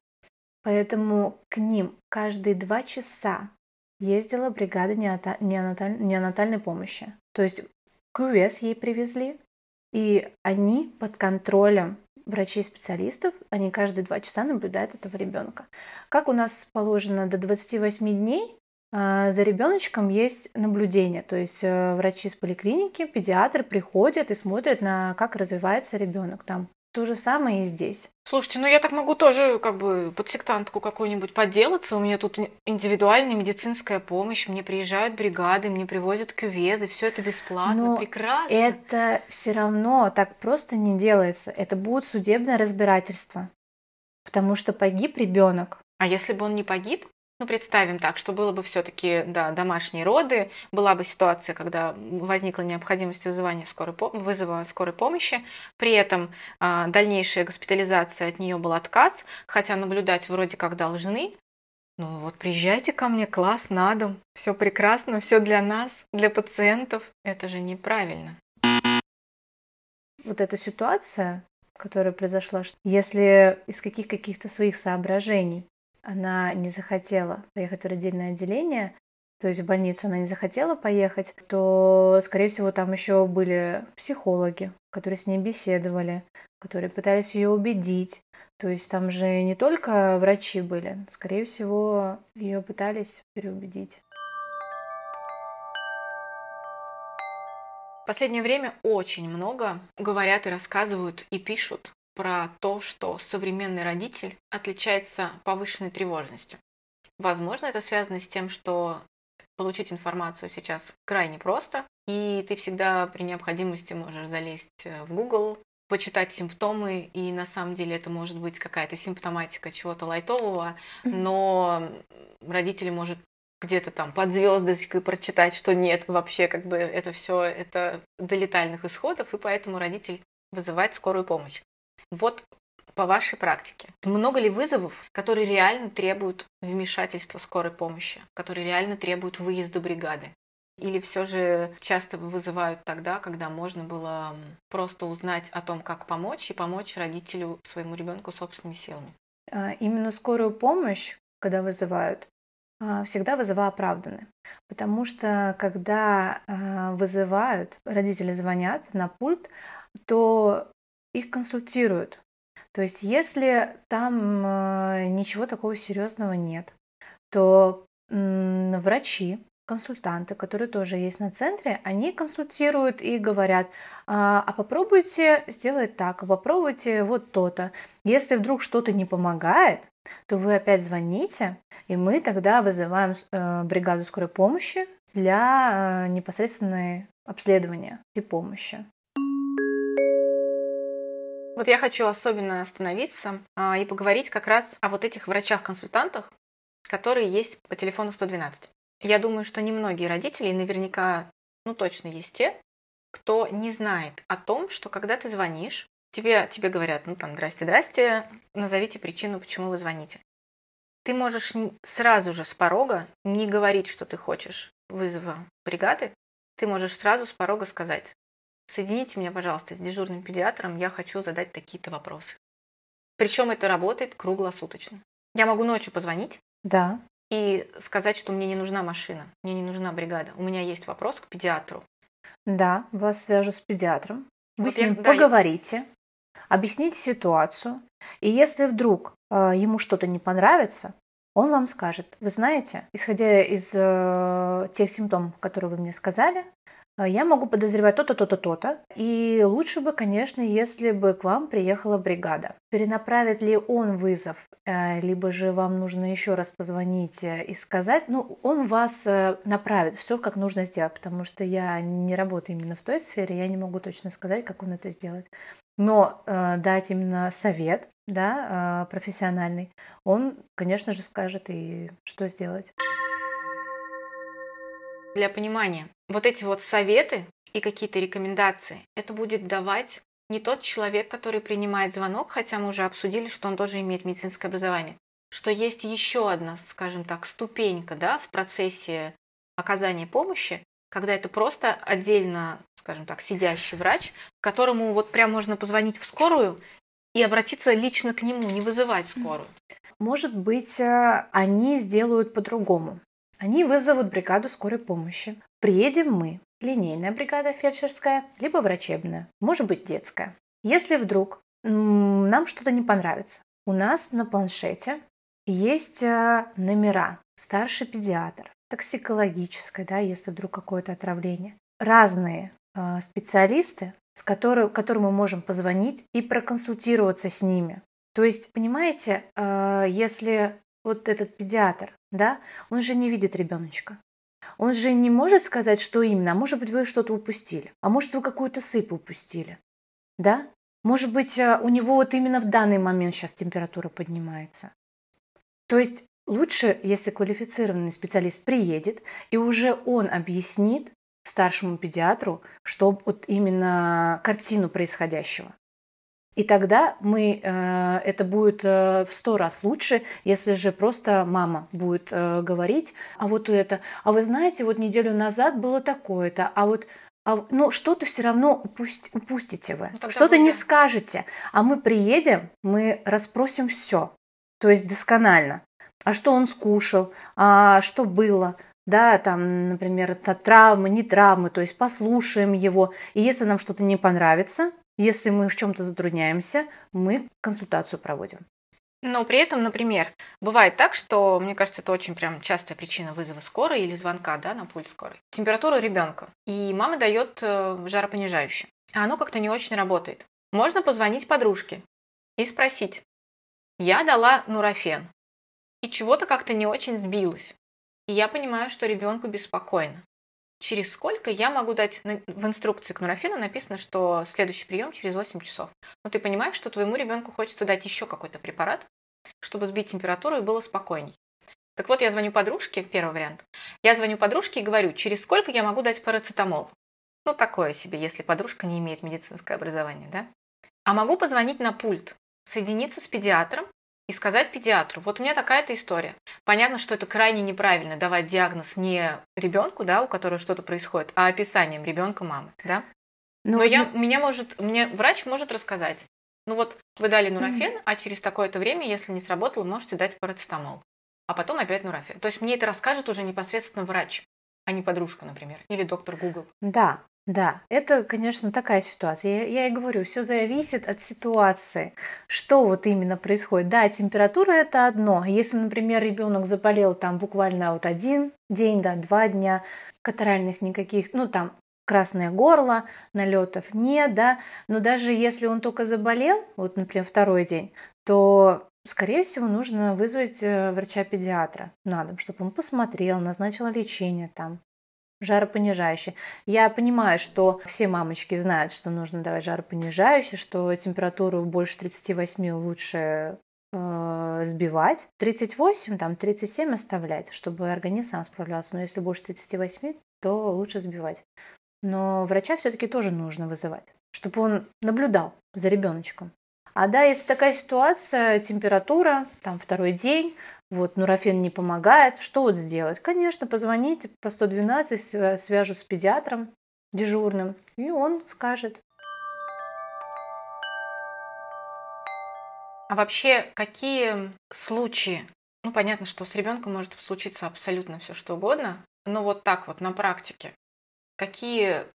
Поэтому к ним каждые два часа ездила бригада неонаталь- неонатальной помощи. То есть КУС ей привезли, и они под контролем врачей-специалистов, они каждые два часа наблюдают этого ребенка. Как у нас положено до 28 дней, а, за ребеночком есть наблюдение, то есть э, врачи из поликлиники, педиатры приходят и смотрят на как развивается ребенок там. То же самое и здесь. Слушайте, ну я так могу тоже как бы под сектантку какую-нибудь подделаться. У меня тут индивидуальная медицинская помощь, мне приезжают бригады, мне привозят кювезы, все это бесплатно, Но прекрасно. Это все равно так просто не делается. Это будет судебное разбирательство. Потому что погиб ребенок. А если бы он не погиб? Ну, представим так, что было бы все-таки, да, домашние роды, была бы ситуация, когда возникла необходимость вызывания скорой, вызова скорой помощи, при этом а, дальнейшая госпитализация от нее был отказ, хотя наблюдать вроде как должны. Ну вот приезжайте ко мне, класс, на дом, все прекрасно, все для нас, для пациентов. Это же неправильно. Вот эта ситуация, которая произошла, если из каких каких-то своих соображений она не захотела поехать в родильное отделение, то есть в больницу она не захотела поехать, то, скорее всего, там еще были психологи, которые с ней беседовали, которые пытались ее убедить. То есть там же не только врачи были, скорее всего, ее пытались переубедить. В последнее время очень много говорят и рассказывают и пишут про то, что современный родитель отличается повышенной тревожностью. Возможно, это связано с тем, что получить информацию сейчас крайне просто, и ты всегда при необходимости можешь залезть в Google, почитать симптомы, и на самом деле это может быть какая-то симптоматика чего-то лайтового, но родители может где-то там под звездочкой прочитать, что нет, вообще как бы это все это до летальных исходов, и поэтому родитель вызывает скорую помощь. Вот по вашей практике, много ли вызовов, которые реально требуют вмешательства скорой помощи, которые реально требуют выезда бригады? Или все же часто вызывают тогда, когда можно было просто узнать о том, как помочь, и помочь родителю своему ребенку собственными силами? А, Именно скорую помощь, когда вызывают, а, всегда вызовы оправданы. Потому что когда а, вызывают, родители звонят на пульт, то их консультируют. То есть если там а, ничего такого серьезного нет, то м, врачи, консультанты, которые тоже есть на центре, они консультируют и говорят, а, а попробуйте сделать так, а попробуйте вот то-то. Если вдруг что-то не помогает, то вы опять звоните, и мы тогда вызываем э, бригаду скорой помощи для э, непосредственной обследования и помощи. Вот я хочу особенно остановиться а, и поговорить как раз о вот этих врачах-консультантах, которые есть по телефону 112. Я думаю, что немногие родители, наверняка, ну точно есть те, кто не знает о том, что когда ты звонишь, тебе, тебе говорят, ну там, здрасте-здрасте, назовите причину, почему вы звоните. Ты можешь сразу же с порога не говорить, что ты хочешь вызова бригады, ты можешь сразу с порога сказать, соедините меня, пожалуйста, с дежурным педиатром, я хочу задать такие-то вопросы. Причем это работает круглосуточно. Я могу ночью позвонить Да, и сказать, что мне не нужна машина, мне не нужна бригада. У меня есть вопрос к педиатру. да, вас свяжут с педиатром, вы Вот с ним да, я- поговорите, объясните ситуацию, и если вдруг э, ему что-то не понравится, он вам скажет, вы знаете, исходя из э, тех симптомов, которые вы мне сказали, я могу подозревать то-то, то-то, то-то. И лучше бы, конечно, если бы к вам приехала бригада. Перенаправит ли он вызов, э, либо же вам нужно еще раз позвонить и сказать, ну, он вас направит, все как нужно сделать, потому что я не работаю именно в той сфере, я не могу точно сказать, как он это сделает. Но э, дать именно совет, да, э, профессиональный, он, конечно же, скажет и что сделать. Для понимания, вот эти вот советы и какие-то рекомендации, это будет давать не тот человек, который принимает звонок, хотя мы уже обсудили, что он тоже имеет медицинское образование, что есть еще одна, скажем так, ступенька да, в процессе оказания помощи, когда это просто отдельно, скажем так, сидящий врач, которому вот прям можно позвонить в скорую и обратиться лично к нему, не вызывать скорую. Может быть, э, они сделают по-другому. Они вызовут бригаду скорой помощи. Приедем мы, линейная бригада фельдшерская, либо врачебная, может быть детская. Если вдруг нам что-то не понравится, у нас на планшете есть э, номера старший педиатр, токсикологическое, да, если вдруг какое-то отравление. Разные э, специалисты, с которым, которым мы можем позвонить и проконсультироваться с ними. То есть, понимаете, э, если вот этот педиатр, да, он же не видит ребеночка. Он же не может сказать, что именно. А может быть, вы что-то упустили. А может, вы какую-то сыпь упустили. Да? Может быть, э, у него вот именно в данный момент сейчас температура поднимается. То есть Лучше, если квалифицированный специалист приедет, и уже он объяснит старшему педиатру, что вот именно картину происходящего. И тогда мы, э, это будет э, в сто раз лучше, если же просто мама будет э, говорить, а вот это, а вы знаете, вот неделю назад было такое-то, а вот а, ну, что-то все равно упусть, упустите вы, ну, что-то не скажете. А мы приедем, мы расспросим все, то есть досконально а что он скушал, а что было, да, там, например, это травмы, не травмы, то есть послушаем его. И если нам что-то не понравится, если мы в чем-то затрудняемся, мы консультацию проводим. Но при этом, например, бывает так, что, мне кажется, это очень прям частая причина вызова скорой или звонка да, на пульт скорой. Температура ребенка. И мама дает э, жаропонижающее. А оно как-то не очень работает. Можно позвонить подружке и спросить. Я дала нурофен и чего-то как-то не очень сбилось. И я понимаю, что ребенку беспокойно. Через сколько я могу дать... В инструкции к нурофену написано, что следующий прием через 8 часов. Но ты понимаешь, что твоему ребенку хочется дать еще какой-то препарат, чтобы сбить температуру и было спокойней. Так вот, я звоню подружке, первый вариант. Я звоню подружке и говорю, через сколько я могу дать парацетамол. Ну, такое себе, если подружка не имеет медицинское образование, да? А могу позвонить на пульт, соединиться с педиатром и сказать педиатру, вот у меня такая-то история. Понятно, что это крайне неправильно давать диагноз не ребенку, да, у которого что-то происходит, а описанием ребенка мамы, да. Но, Но я, меня может, мне врач может рассказать, ну вот вы дали нурофен, mm-hmm. а через такое-то время, если не сработало, можете дать парацетамол, а потом опять нурофен. То есть мне это расскажет уже непосредственно врач, а не подружка, например, или доктор Google. Да, да, это, конечно, такая ситуация. Я, я и говорю, все зависит от ситуации, что вот именно происходит. Да, температура это одно. Если, например, ребенок заболел там буквально вот один день, да, два дня, катаральных никаких, ну там красное горло, налетов нет, да, но даже если он только заболел, вот, например, второй день, то скорее всего, нужно вызвать э, врача-педиатра на дом, чтобы он посмотрел, назначил лечение там, жаропонижающее. Я понимаю, что все мамочки знают, что нужно давать жаропонижающее, что температуру больше 38 лучше э, сбивать. 38, там 37 оставлять, чтобы организм сам справлялся. Но если больше 38, то лучше сбивать. Но врача все-таки тоже нужно вызывать, чтобы он наблюдал за ребеночком. А да, если такая ситуация, температура, там второй день, вот нурофен не помогает, что вот сделать? Конечно, позвонить по 112, свяжут с педиатром дежурным, и он скажет. А вообще, какие случаи? Ну, понятно, что с ребенком может случиться абсолютно все что угодно, но вот так вот на практике. Какие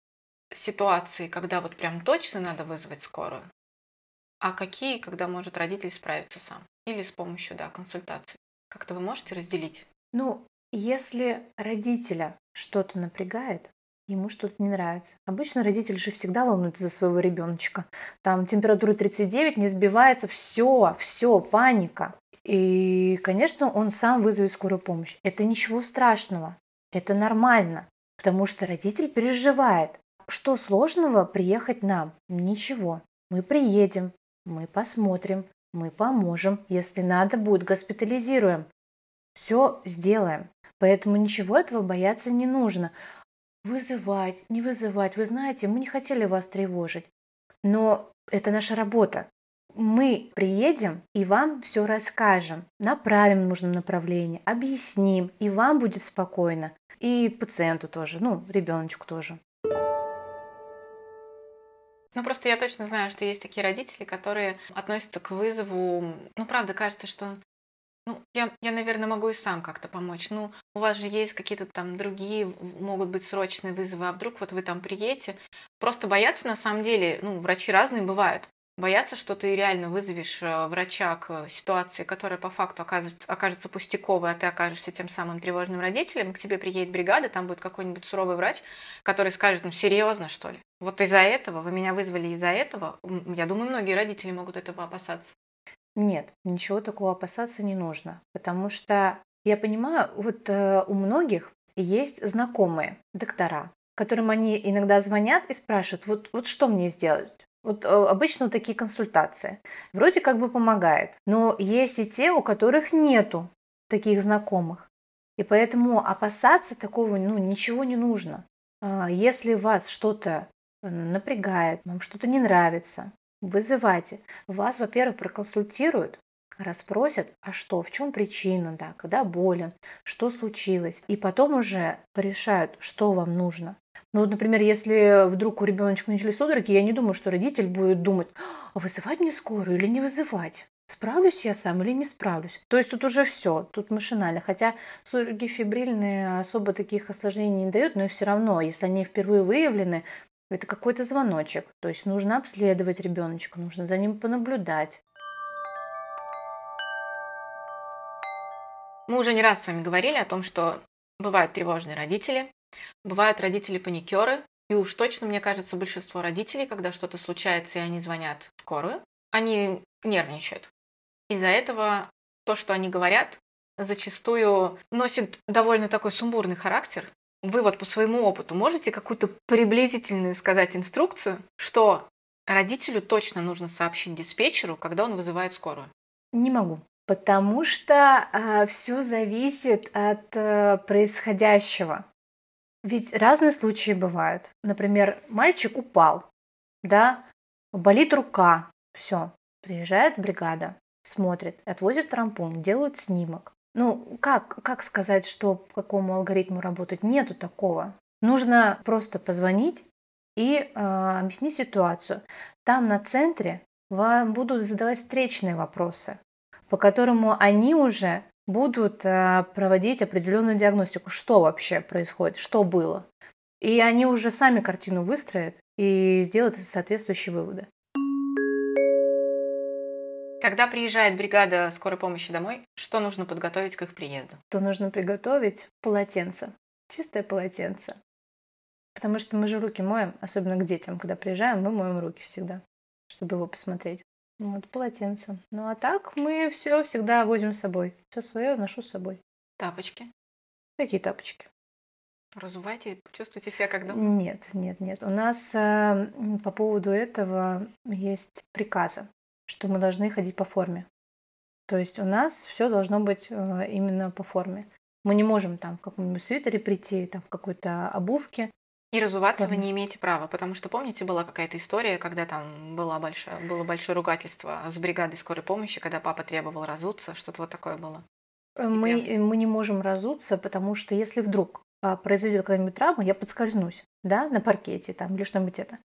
ситуации, когда вот прям точно надо вызвать скорую, а какие, когда может родитель справиться сам или с помощью, да, консультации? Как-то вы можете разделить? Ну, если родителя что-то напрягает, ему что-то не нравится. Обычно родитель же всегда волнуется за своего ребеночка. Там температура 39, не сбивается, все, все, паника. И, конечно, он сам вызовет скорую помощь. Это ничего страшного, это нормально, потому что родитель переживает. Что сложного приехать нам? Ничего. Мы приедем, мы посмотрим, мы поможем. Если надо будет, госпитализируем. Все сделаем. Поэтому ничего этого бояться не нужно. Вызывать, не вызывать. Вы знаете, мы не хотели вас тревожить. Но это наша работа. Мы приедем и вам все расскажем, направим в нужном направлении, объясним, и вам будет спокойно, и пациенту тоже, ну, ребеночку тоже. Ну, просто я точно знаю, что есть такие родители, которые относятся к вызову. Ну, правда, кажется, что ну, я, я, наверное, могу и сам как-то помочь. Ну, у вас же есть какие-то там другие, могут быть срочные вызовы, а вдруг вот вы там приедете. Просто бояться, на самом деле, ну, врачи разные бывают. Бояться, что ты реально вызовешь э, врача к ситуации, которая по факту окажется, окажется пустяковой, а ты окажешься тем самым тревожным родителем, к тебе приедет бригада, там будет какой-нибудь суровый врач, который скажет, ну, серьезно, что ли? Вот из-за этого, вы меня вызвали из-за этого, я думаю, многие родители могут этого опасаться. Нет, ничего такого опасаться не нужно, потому что я понимаю, вот э, у многих есть знакомые доктора, которым они иногда звонят и спрашивают, вот, вот что мне сделать? Вот э, обычно такие консультации. Вроде как бы помогает, но есть и те, у которых нету таких знакомых. И поэтому опасаться такого ну, ничего не нужно. А, если вас что-то э, напрягает, вам что-то не нравится, Вызывайте. Вас, во-первых, проконсультируют, расспросят, а что, в чем причина, да, когда болен, что случилось. И потом уже порешают, что вам нужно. Ну вот, например, если вдруг у ребеночка начали судороги, я не думаю, что родитель будет думать, а вызывать мне скорую или не вызывать. Справлюсь я сам или не справлюсь? То есть тут уже все, тут машинально. Хотя судороги фибрильные особо таких осложнений не дают, но все равно, если они впервые выявлены, это какой-то звоночек. То есть нужно обследовать ребеночка, нужно за ним понаблюдать. Мы уже не раз с вами говорили о том, что бывают тревожные родители, бывают родители-паникеры, и уж точно, мне кажется, большинство родителей, когда что-то случается и они звонят в скорую, они нервничают. Из-за этого то, что они говорят, зачастую носит довольно такой сумбурный характер, вы вот по своему опыту можете какую-то приблизительную сказать инструкцию, что родителю точно нужно сообщить диспетчеру, когда он вызывает скорую? Не могу. Потому что э, а, все зависит от э, происходящего. Ведь разные случаи бывают. Например, мальчик упал, да, болит рука, все, приезжает бригада, смотрит, отвозит в травмпункт, делают снимок. Ну, как, как сказать, что по какому алгоритму работать? Нету такого. Нужно просто позвонить и э, объяснить ситуацию. Там на центре вам будут задавать встречные вопросы, по которому они уже будут э, проводить определенную диагностику, что вообще происходит, что было. И они уже сами картину выстроят и сделают соответствующие выводы. Когда приезжает бригада скорой помощи домой, что нужно подготовить к их приезду? То нужно приготовить полотенце, чистое полотенце. Потому что мы же руки моем, особенно к детям, когда приезжаем, мы моем руки всегда, чтобы его посмотреть. Вот полотенце. Ну а так мы все всегда возим с собой. Все свое ношу с собой. Тапочки. Какие тапочки? Разувайте, чувствуйте себя как дома? Нет, нет, нет. У нас э, по поводу этого есть приказы что мы должны ходить по форме. То есть у нас все должно быть э, именно по форме. Мы не можем там в каком-нибудь свитере прийти, там в какой-то обувке. И разуваться Форме. вы не имеете права, потому что, помните, была какая-то история, когда там была большая, было большое ругательство с бригадой скорой помощи, когда папа требовал разуться, что-то вот такое было. Э, мы, прям... мы не можем разуться, потому что если вдруг а, произойдет какая-нибудь травма, я подскользнусь, да, на паркете там или что-нибудь это.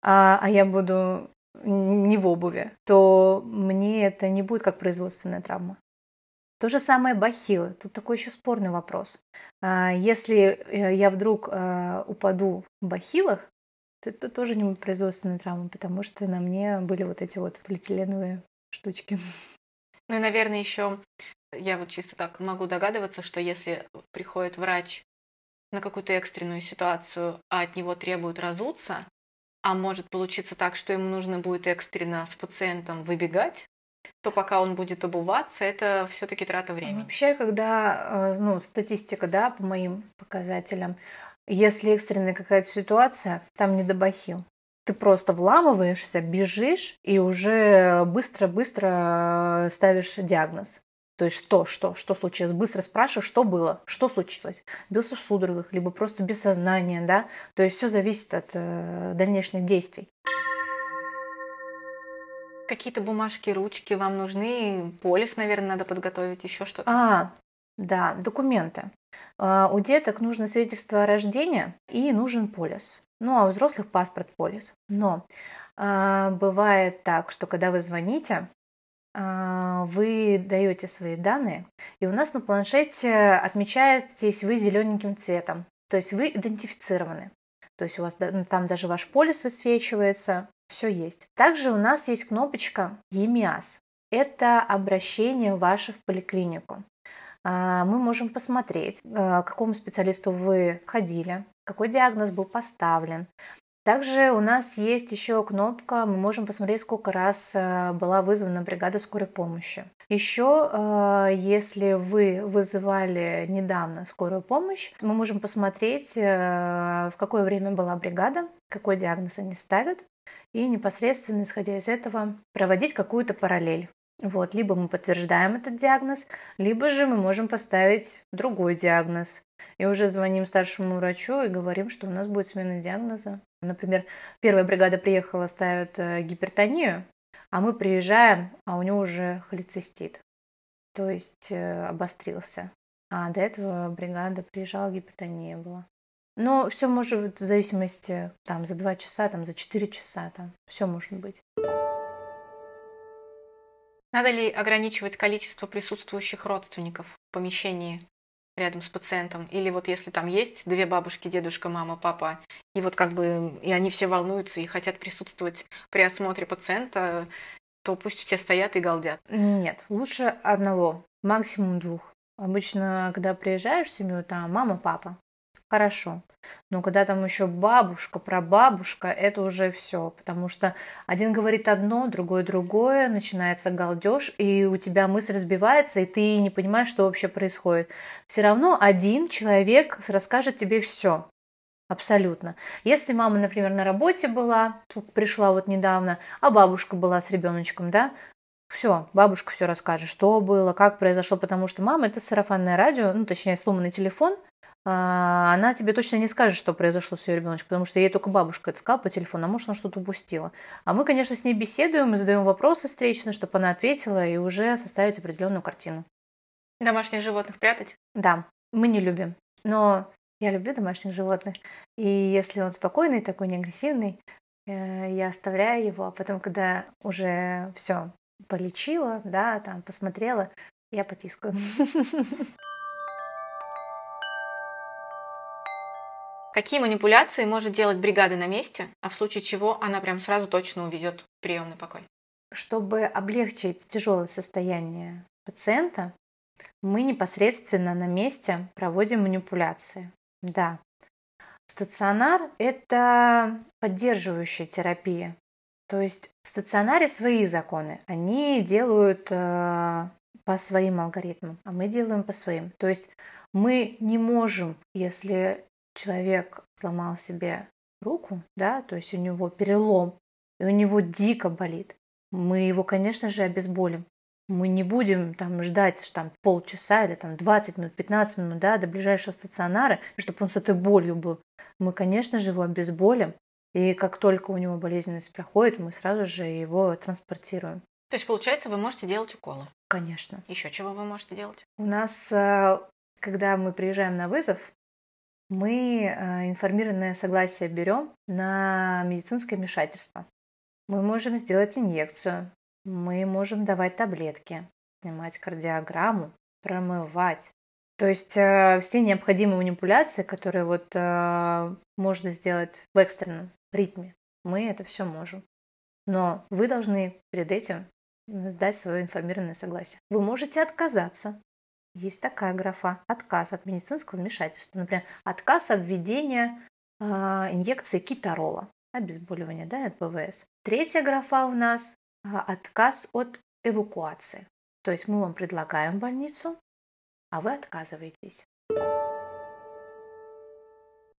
А, а я буду не в обуви, то мне это не будет как производственная травма. То же самое бахилы. Тут такой еще спорный вопрос. А, если э, я вдруг э, упаду в бахилах, то это тоже не производственная травма, потому что на мне были вот эти вот полиэтиленовые штучки. Ну и, наверное, еще я вот чисто так могу догадываться, что если приходит врач на какую-то экстренную ситуацию, а от него требуют разуться, а может получиться так, что ему нужно будет экстренно с пациентом выбегать, то пока он будет обуваться, это все-таки трата времени. Вообще, когда, э, ну, статистика, да, по моим показателям, если экстренная какая-то ситуация, там не до бахил. Ты просто вламываешься, бежишь и уже быстро-быстро э, ставишь диагноз. То есть что, что, что случилось? Быстро спрашиваешь, что было, что случилось. Бился в судорогах, либо просто без сознания, да? То есть все зависит от э, дальнейших действий. Какие-то бумажки, ручки вам нужны? Полис, наверное, надо подготовить, еще что-то? А, да, документы. А, у деток нужно свидетельство о рождении и нужен полис. Ну, а у взрослых паспорт полис. Но а, бывает так, что когда вы звоните, а, вы даете свои данные, и у нас на планшете отмечаетесь вы зелененьким цветом, то есть вы идентифицированы. То есть у вас там даже ваш полис высвечивается, все есть. Также у нас есть кнопочка ЕМИАС. Это обращение ваше в поликлинику. А, мы можем посмотреть, а, к какому специалисту вы ходили, какой диагноз был поставлен, также у нас есть еще кнопка, мы можем посмотреть, сколько раз э, была вызвана бригада скорой помощи. Еще, э, если вы вызывали недавно скорую помощь, мы можем посмотреть, э, в какое время была бригада, какой диагноз они ставят, и непосредственно, исходя из этого, проводить какую-то параллель. Вот, либо мы подтверждаем этот диагноз, либо же мы можем поставить другой диагноз. И уже звоним старшему врачу и говорим, что у нас будет смена диагноза. Например, первая бригада приехала, ставят э, гипертонию, а мы приезжаем, а у него уже холецистит, то есть э, обострился. А до этого бригада приезжала, гипертония была. Но все может быть в зависимости там за два часа, там за четыре часа, там все может быть. Надо ли ограничивать количество присутствующих родственников в помещении рядом с пациентом. Или вот если там есть две бабушки, дедушка, мама, папа, и вот как бы и они все волнуются и хотят присутствовать при осмотре пациента, то пусть все стоят и галдят. Нет, лучше одного, максимум двух. Обычно, когда приезжаешь в семью, там мама, папа, хорошо. Но когда там еще бабушка, прабабушка, это уже все, потому что один говорит одно, другой другое, начинается галдеж, и у тебя мысль разбивается, и ты не понимаешь, что вообще происходит. Все равно один человек расскажет тебе все. Абсолютно. Если мама, например, на работе была, тут пришла вот недавно, а бабушка была с ребеночком, да, все, бабушка все расскажет, что было, как произошло, потому что мама это сарафанное радио, ну, точнее, сломанный телефон, она тебе точно не скажет, что произошло с ее ребеночком, потому что ей только бабушка это сказала по телефону, а может, она что-то упустила. А мы, конечно, с ней беседуем и задаем вопросы встречно, чтобы она ответила и уже составить определенную картину. Домашних животных прятать? Да, мы не любим. Но я люблю домашних животных. И если он спокойный, такой не агрессивный, э, я оставляю его, а потом, когда уже все полечила, да, там посмотрела, я потискаю. Какие манипуляции может делать бригада на месте, а в случае чего она прям сразу точно увезет в приемный покой? Чтобы облегчить тяжелое состояние пациента, мы непосредственно на месте проводим манипуляции. Да. Стационар – это поддерживающая терапия. То есть в стационаре свои законы. Они делают э, по своим алгоритмам, а мы делаем по своим. То есть мы не можем, если человек сломал себе руку, да, то есть у него перелом, и у него дико болит, мы его, конечно же, обезболим. Мы не будем там ждать там, полчаса или там 20 минут, 15 минут да, до ближайшего стационара, чтобы он с этой болью был. Мы, конечно же, его обезболим, и как только у него болезненность проходит, мы сразу же его транспортируем. То есть, получается, вы можете делать уколы? Конечно. Еще чего вы можете делать? У нас, э, когда мы приезжаем на вызов, мы э, информированное согласие берем на медицинское вмешательство. Мы можем сделать инъекцию, мы можем давать таблетки, снимать кардиограмму, промывать. То есть э, все необходимые манипуляции, которые вот э, можно сделать в экстренном ритме, мы это все можем. Но вы должны перед этим дать свое информированное согласие. Вы можете отказаться, есть такая графа – отказ от медицинского вмешательства. Например, отказ от введения э, инъекции китарола, обезболивания да, от БВС. Третья графа у нас э, – отказ от эвакуации. То есть мы вам предлагаем больницу, а вы отказываетесь.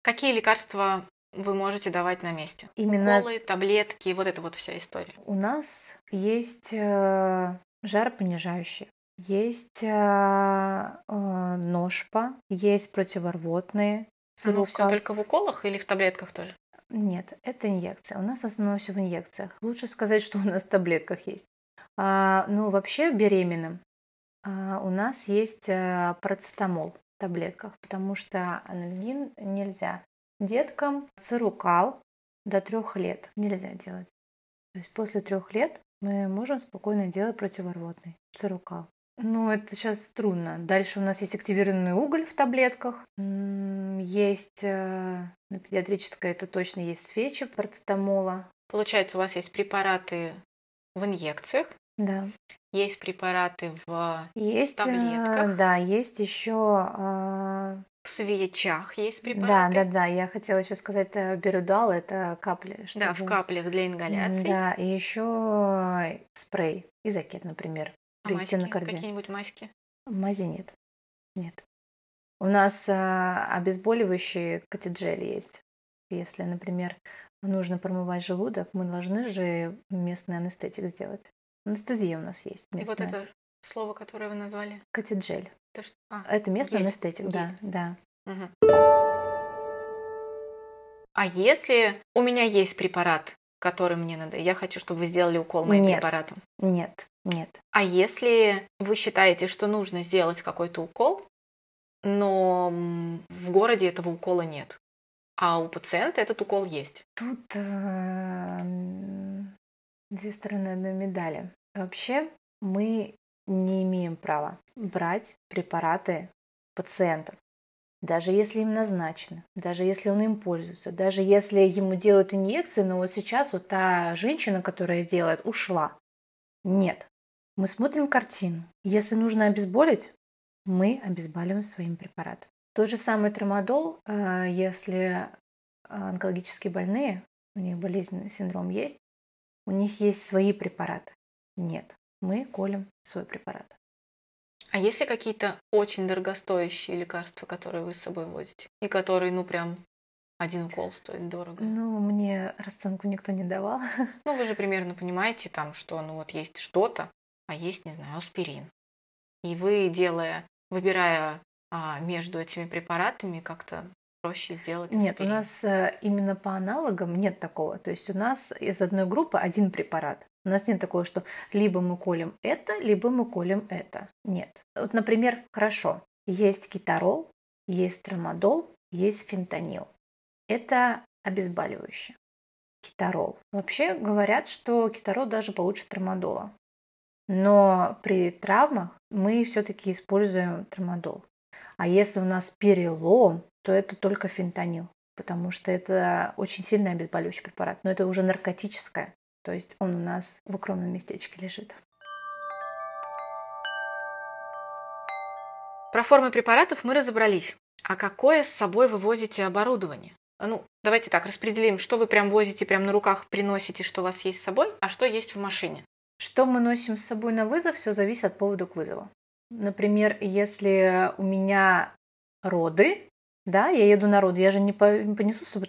Какие лекарства вы можете давать на месте? Именно Уколы, таблетки, вот эта вот вся история. у нас есть э, жаропонижающие, есть э, э, ножпа, есть противорвотные. Ну, все только в уколах или в таблетках тоже? Нет, это инъекция. У нас основное все в инъекциях. Лучше сказать, что у нас в таблетках есть. А, ну, вообще беременным а, у нас есть а, парацетамол в таблетках, потому что анальгин нельзя. Деткам цирукал до трех лет нельзя делать. То есть после трех лет мы можем спокойно делать противорвотный цирукал. Ну, это сейчас трудно. Дальше у нас есть активированный уголь в таблетках. Есть э, на педиатрической, это точно есть свечи парацетамола. Получается, у вас есть препараты в инъекциях, Да. есть препараты в Есть, э, таблетках? да, есть еще, э, в свечах, есть да, препараты. да, да, я хотела еще сказать, э, берудал, это капли. Да, в чтобы- каплях для ингаляции. Да, и еще спрей, изокет, например, А при стенокардии. Какие-нибудь маски? Мази нет, нет. У нас а, обезболивающие катеджели есть. Если, например, нужно промывать желудок, мы должны же местный анестетик сделать. Анестезия у нас есть И вот местная. это слово, которое вы назвали. Катеджель. Это что? А, Это местный гель, анестетик, да, гель. да. мгм. А если у меня есть препарат, который мне надо, я хочу, чтобы вы сделали укол моим Нет. препаратом. Нет, нет. А если вы считаете, что нужно сделать какой-то укол, но в городе этого укола нет, а у пациента этот укол есть. Тут м, две стороны одной медали. Вообще мы не имеем права брать препараты пациентов, даже если им назначено, даже если он им пользуется, даже если ему делают инъекции, но вот сейчас вот та женщина, которая делает, ушла. Нет. Мы смотрим картину. Если нужно обезболить, мы обезболиваем своим препаратом. Тот же самый трамадол, э, если онкологически больные, у них болезненный синдром есть, у них есть свои препараты. Нет, мы колем свой препарат. А есть ли какие-то очень дорогостоящие лекарства, которые вы с собой возите? И которые, ну, прям один укол стоит дорого? Ну, мне расценку никто не давал. Ну, вы же примерно понимаете там, что, ну, вот есть что-то, а есть, не знаю, аспирин. И вы, делая, выбирая а, между этими препаратами, как-то проще сделать Нет, у аспирин. нас э, именно по аналогам нет такого. То есть у нас из одной группы один препарат. У нас нет такого, что либо мы колем это, либо мы колем это. Нет. Вот, например, хорошо, есть китарол, есть трамадол, есть фентанил. Это обезболивающее. Китарол. Вообще говорят, что китарол даже получше трамадола. Но при травмах мы все-таки используем трамадол. А если у нас перелом, то это только фентанил, потому что это очень сильный обезболивающий препарат. Но это уже наркотическое, то есть он у нас в укромном местечке лежит. Про формы препаратов мы разобрались. А какое с собой вы возите оборудование? Ну, давайте так, распределим, что вы прям возите, прям на руках приносите, что у вас есть с собой, а что есть в машине. Что мы носим с собой на вызов, все зависит от повода к вызову. Например, если у меня роды, да, я еду на роды, я же не по- не понесу с собой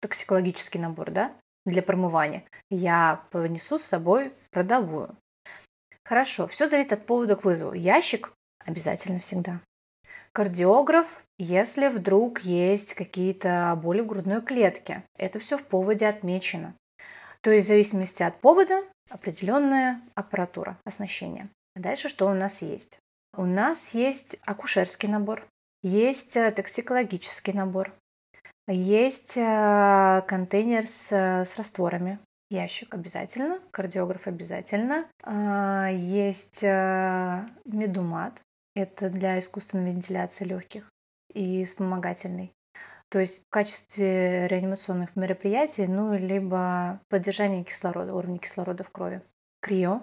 токсикологический набор, да, для промывания. Я понесу с собой продовую. Хорошо, все зависит от повода к вызову. Ящик обязательно всегда. Кардиограф, если вдруг есть какие-то боли в грудной клетке. Это все в поводе отмечено. То есть в зависимости от повода определенная аппаратура, оснащение. Дальше что у нас есть? У нас есть акушерский набор, есть э, токсикологический набор, есть э, контейнер с, э, с растворами, ящик обязательно, кардиограф обязательно, А, есть медумат, это для искусственной вентиляции легких и вспомогательный. То есть в качестве реанимационных мероприятий, ну, либо поддержание кислорода, уровня кислорода в крови. Крио,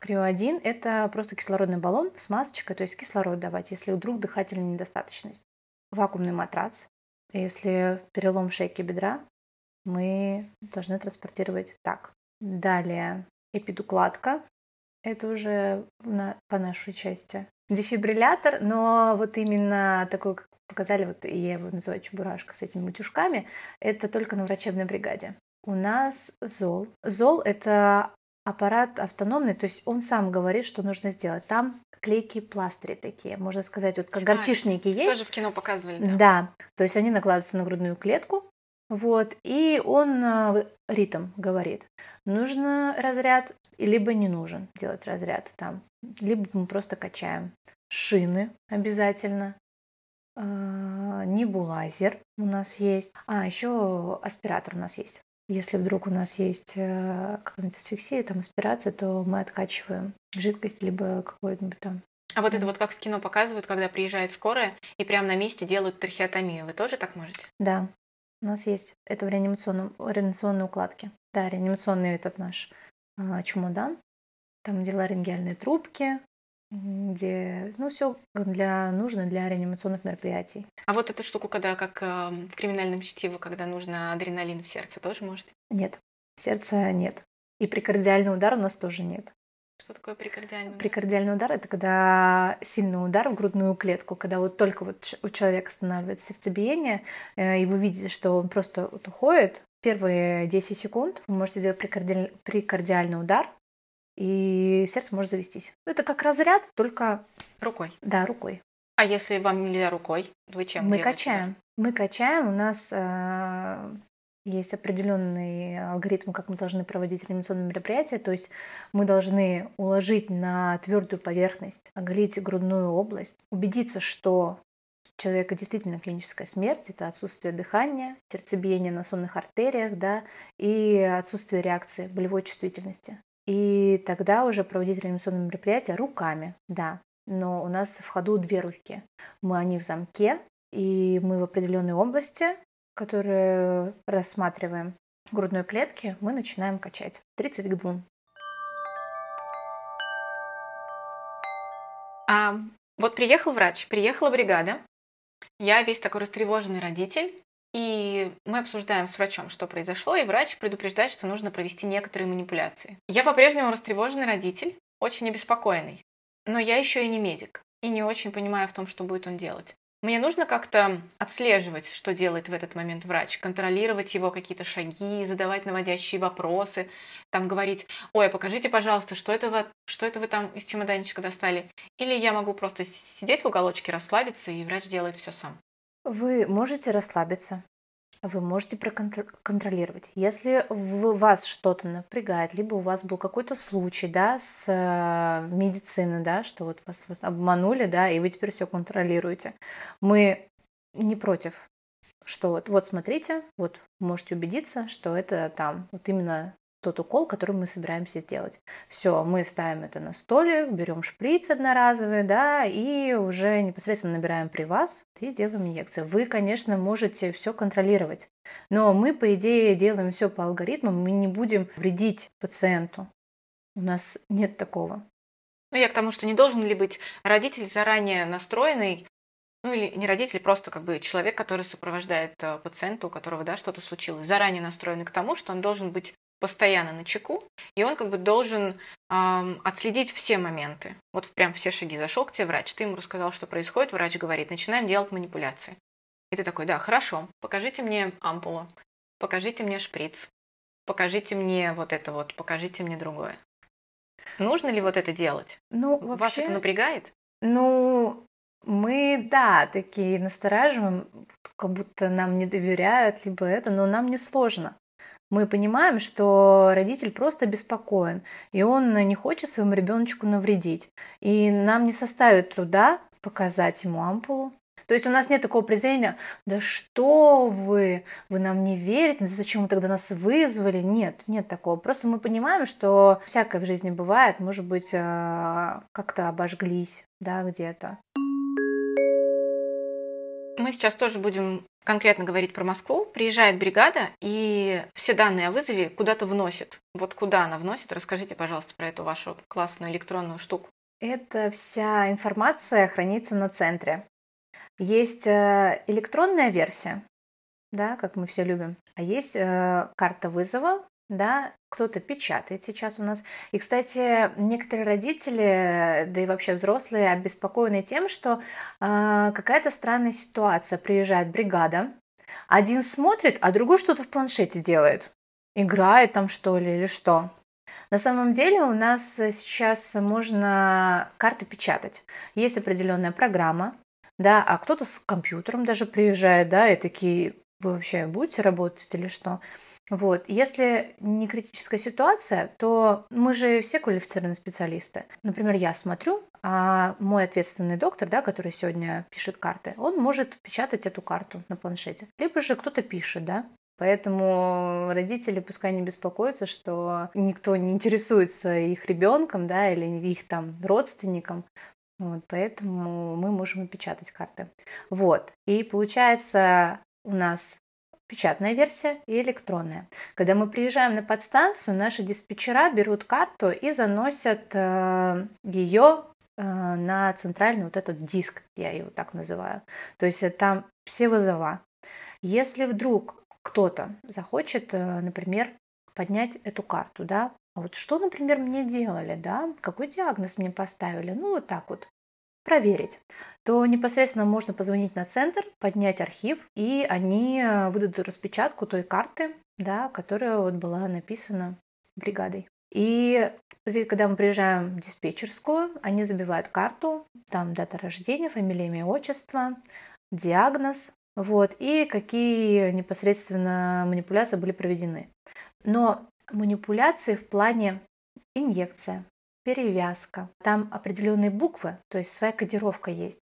Крио-1 – это просто кислородный баллон с масочкой, то есть кислород давать, если вдруг дыхательная недостаточность. Вакуумный матрац. Если перелом шейки бедра, мы должны транспортировать так. Далее эпидукладка. Это уже на, по нашей части. Дефибриллятор, но вот именно такой, показали, вот я его называю чебурашка с этими утюжками, это только на врачебной бригаде. У нас ЗОЛ. ЗОЛ – это аппарат автономный, то есть он сам говорит, что нужно сделать. Там клейкие пластыри такие, можно сказать, вот как а, горчишники есть. Тоже в кино показывали, да? Да, то есть они накладываются на грудную клетку, вот, и он э, ритм говорит, нужно разряд, либо не нужен делать разряд там, либо мы просто качаем. Шины обязательно, небулайзер у нас есть, а еще аспиратор у нас есть. Если вдруг у нас есть э, какая-нибудь асфиксия, там аспирация, то мы откачиваем жидкость, либо какой-нибудь там а вот это вот как в кино показывают, когда приезжает скорая и прямо на месте делают трахеотомию. Вы тоже так можете? Да, у нас есть. Это в реанимационном, реанимационной укладке. Да, реанимационный этот наш а, чемодан. Там где ларингеальные трубки, где, ну, все для, нужно для реанимационных мероприятий. А вот эту штуку, когда, как э, в криминальном чтиве, когда нужно адреналин в сердце, тоже можете? Нет, сердца нет. И прикардиальный удар у нас тоже нет. Что такое прикардиальный удар? Прикардиальный удар – это когда сильный удар в грудную клетку, когда вот только вот у человека останавливается сердцебиение, э, и вы видите, что он просто вот уходит, первые 10 секунд вы можете сделать прикардиальный удар, и сердце может завестись. Это как разряд, только... Рукой? Да, рукой. А если вам нельзя рукой, вы чем Мы качаем. Мы качаем, у нас э, есть определенный алгоритм, как мы должны проводить реанимационные мероприятия. То есть мы должны уложить на твердую поверхность, оголить грудную область, убедиться, что человека действительно клиническая смерть, это отсутствие дыхания, сердцебиение на сонных артериях, да, и отсутствие реакции, болевой чувствительности. И тогда уже проводить реанимационные мероприятия руками, да. Но у нас в ходу две руки. Мы они в замке, и мы в определенной области которые рассматриваем грудной клетки, мы начинаем качать 30 к 2. А вот приехал врач, приехала бригада, я весь такой растревоженный родитель, и мы обсуждаем с врачом, что произошло, и врач предупреждает, что нужно провести некоторые манипуляции. Я по-прежнему растревоженный родитель, очень обеспокоенный, но я еще и не медик, и не очень понимаю в том, что будет он делать. Мне нужно как-то отслеживать, что делает в этот момент врач, контролировать его какие-то шаги, задавать наводящие вопросы, там говорить, ой, покажите, пожалуйста, что это, вы, что это вы там из чемоданчика достали. Или я могу просто сидеть в уголочке, расслабиться, и врач делает все сам. Вы можете расслабиться, вы можете проконтролировать. Если вас что-то напрягает, либо у вас был какой-то случай, да, с э, медицины, да, что вот вас, вас обманули, да, и вы теперь все контролируете. Мы не против, что вот, вот смотрите, вот можете убедиться, что это там вот именно тот укол, который мы собираемся сделать. Все, мы ставим это на столик, берем шприц одноразовый, да, и уже непосредственно набираем при вас и делаем инъекцию. Вы, конечно, можете все контролировать, но мы, по идее, делаем все по алгоритмам, мы не будем вредить пациенту. У нас нет такого. Ну, я к тому, что не должен ли быть родитель заранее настроенный ну или не родитель, просто как бы человек, который сопровождает э, пациента, у которого да, что-то случилось, заранее настроенный к тому, что он должен быть постоянно на чеку, и он как бы должен эм, отследить все моменты. Вот прям все шаги. Зашел к тебе врач, ты ему рассказал, что происходит, врач говорит, начинаем делать манипуляции. И ты такой, да, хорошо, покажите мне ампулу, покажите мне шприц, покажите мне вот это вот, покажите мне другое. Нужно ли вот это делать? Ну, вообще, Вас это напрягает? Ну, мы, да, такие настораживаем, как будто нам не доверяют, либо это, но нам не сложно мы понимаем, что родитель просто беспокоен, и он не хочет своему ребеночку навредить. И нам не составит труда показать ему ампулу. То есть у нас нет такого презрения, да что вы, вы нам не верите, зачем вы тогда нас вызвали? Нет, нет такого. Просто мы понимаем, что всякое в жизни бывает, может быть, э, как-то обожглись, да, где-то. Мы сейчас тоже будем конкретно говорить про Москву, приезжает бригада и все данные о вызове куда-то вносит. Вот куда она вносит? Расскажите, пожалуйста, про эту вашу классную электронную штуку. Эта вся информация хранится на центре. Есть э, электронная версия, да, как мы все любим, а есть э, карта вызова, да, кто-то печатает сейчас у нас. И, кстати, некоторые родители, да и вообще взрослые, обеспокоены тем, что э, какая-то странная ситуация. Приезжает бригада, один смотрит, а другой что-то в планшете делает. Играет там что ли или что. На самом деле у нас сейчас можно карты печатать. Есть определенная программа, да, а кто-то с компьютером даже приезжает, да, и такие, вы вообще будете работать или что? Вот. Если не критическая ситуация, то мы же все квалифицированные специалисты. Например, я смотрю, а мой ответственный доктор, да, который сегодня пишет карты, он может печатать эту карту на планшете. Либо же кто-то пишет, да, Поэтому родители пускай не беспокоятся, что никто не интересуется их ребенком, да, или их там родственником. Вот, поэтому мы можем и печатать карты. Вот. И получается у нас печатная версия и электронная. Когда мы приезжаем на подстанцию, наши диспетчера берут карту и заносят э, ее э, на центральный вот этот диск, я его так называю. То есть там все вызова. Если вдруг кто-то захочет, э, например, поднять эту карту, да, а вот что, например, мне делали, да, какой диагноз мне поставили, ну вот так вот, проверить, то непосредственно можно позвонить на центр, поднять архив, и они э, выдадут распечатку той карты, да, которая вот была написана бригадой. И когда мы приезжаем в диспетчерскую, они забивают карту, там дата рождения, фамилия, имя, отчество, диагноз, вот, и какие непосредственно манипуляции были проведены. Но манипуляции в плане инъекция, перевязка, там определенные буквы, то есть своя кодировка есть.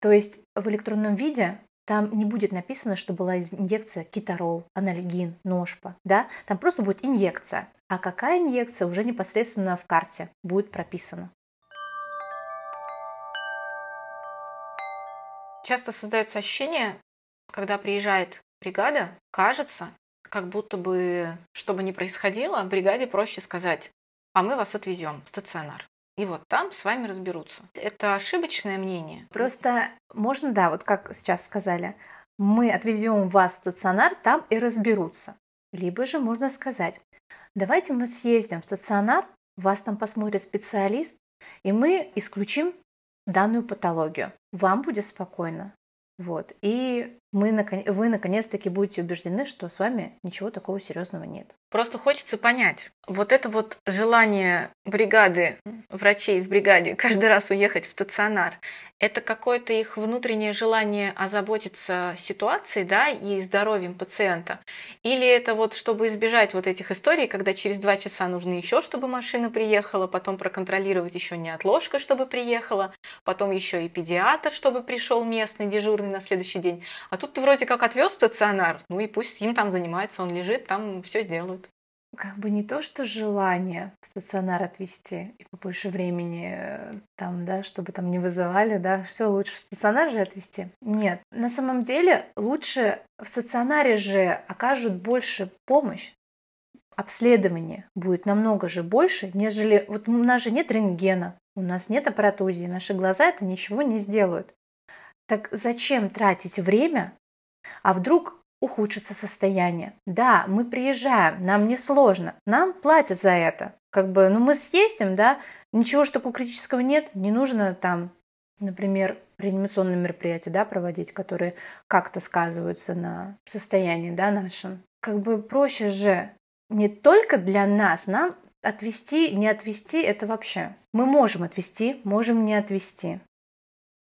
То есть в электронном виде там не будет написано, что была инъекция китарол, анальгин, ножпа, да, там просто будет инъекция. А какая инъекция уже непосредственно в карте будет прописана. Часто создается ощущение, когда приезжает бригада, кажется, как будто бы, что бы ни происходило, бригаде проще сказать, а мы вас отвезем в стационар. И вот там с вами разберутся. Это ошибочное мнение. Просто можно, да, вот как сейчас сказали, мы отвезем вас в стационар, там и разберутся. Либо же можно сказать, давайте мы съездим в стационар, вас там посмотрит специалист, и мы исключим данную патологию. Вам будет спокойно. Вот. И мы, вы наконец-таки будете убеждены, что с вами ничего такого серьезного нет. Просто хочется понять, вот это вот желание бригады, врачей в бригаде каждый раз уехать в стационар, это какое-то их внутреннее желание озаботиться ситуацией, да, и здоровьем пациента? Или это вот чтобы избежать вот этих историй, когда через два часа нужно еще, чтобы машина приехала, потом проконтролировать еще неотложка, чтобы приехала, потом еще и педиатр, чтобы пришел местный дежурный на следующий день. А тут ты вроде как отвез в стационар, ну и пусть им там занимается, он лежит, там все сделают как бы не то, что желание в стационар отвезти и побольше времени э, там, да, чтобы там не вызывали, да, все лучше в стационар же отвезти. Нет, на самом деле лучше в стационаре же окажут больше помощь, обследование будет намного же больше, нежели... Вот у нас же нет рентгена, у нас нет аппаратузии, наши глаза это ничего не сделают. Так зачем тратить время, а вдруг ухудшится состояние. Да, мы приезжаем, нам не сложно, нам платят за это. Как бы, ну мы съездим, да, ничего ж такого критического нет, не нужно там, например, реанимационные мероприятия, да, проводить, которые как-то сказываются на состоянии, да, нашем. Как бы проще же не только для нас, нам отвести, не отвести, это вообще. Мы можем отвести, можем не отвести.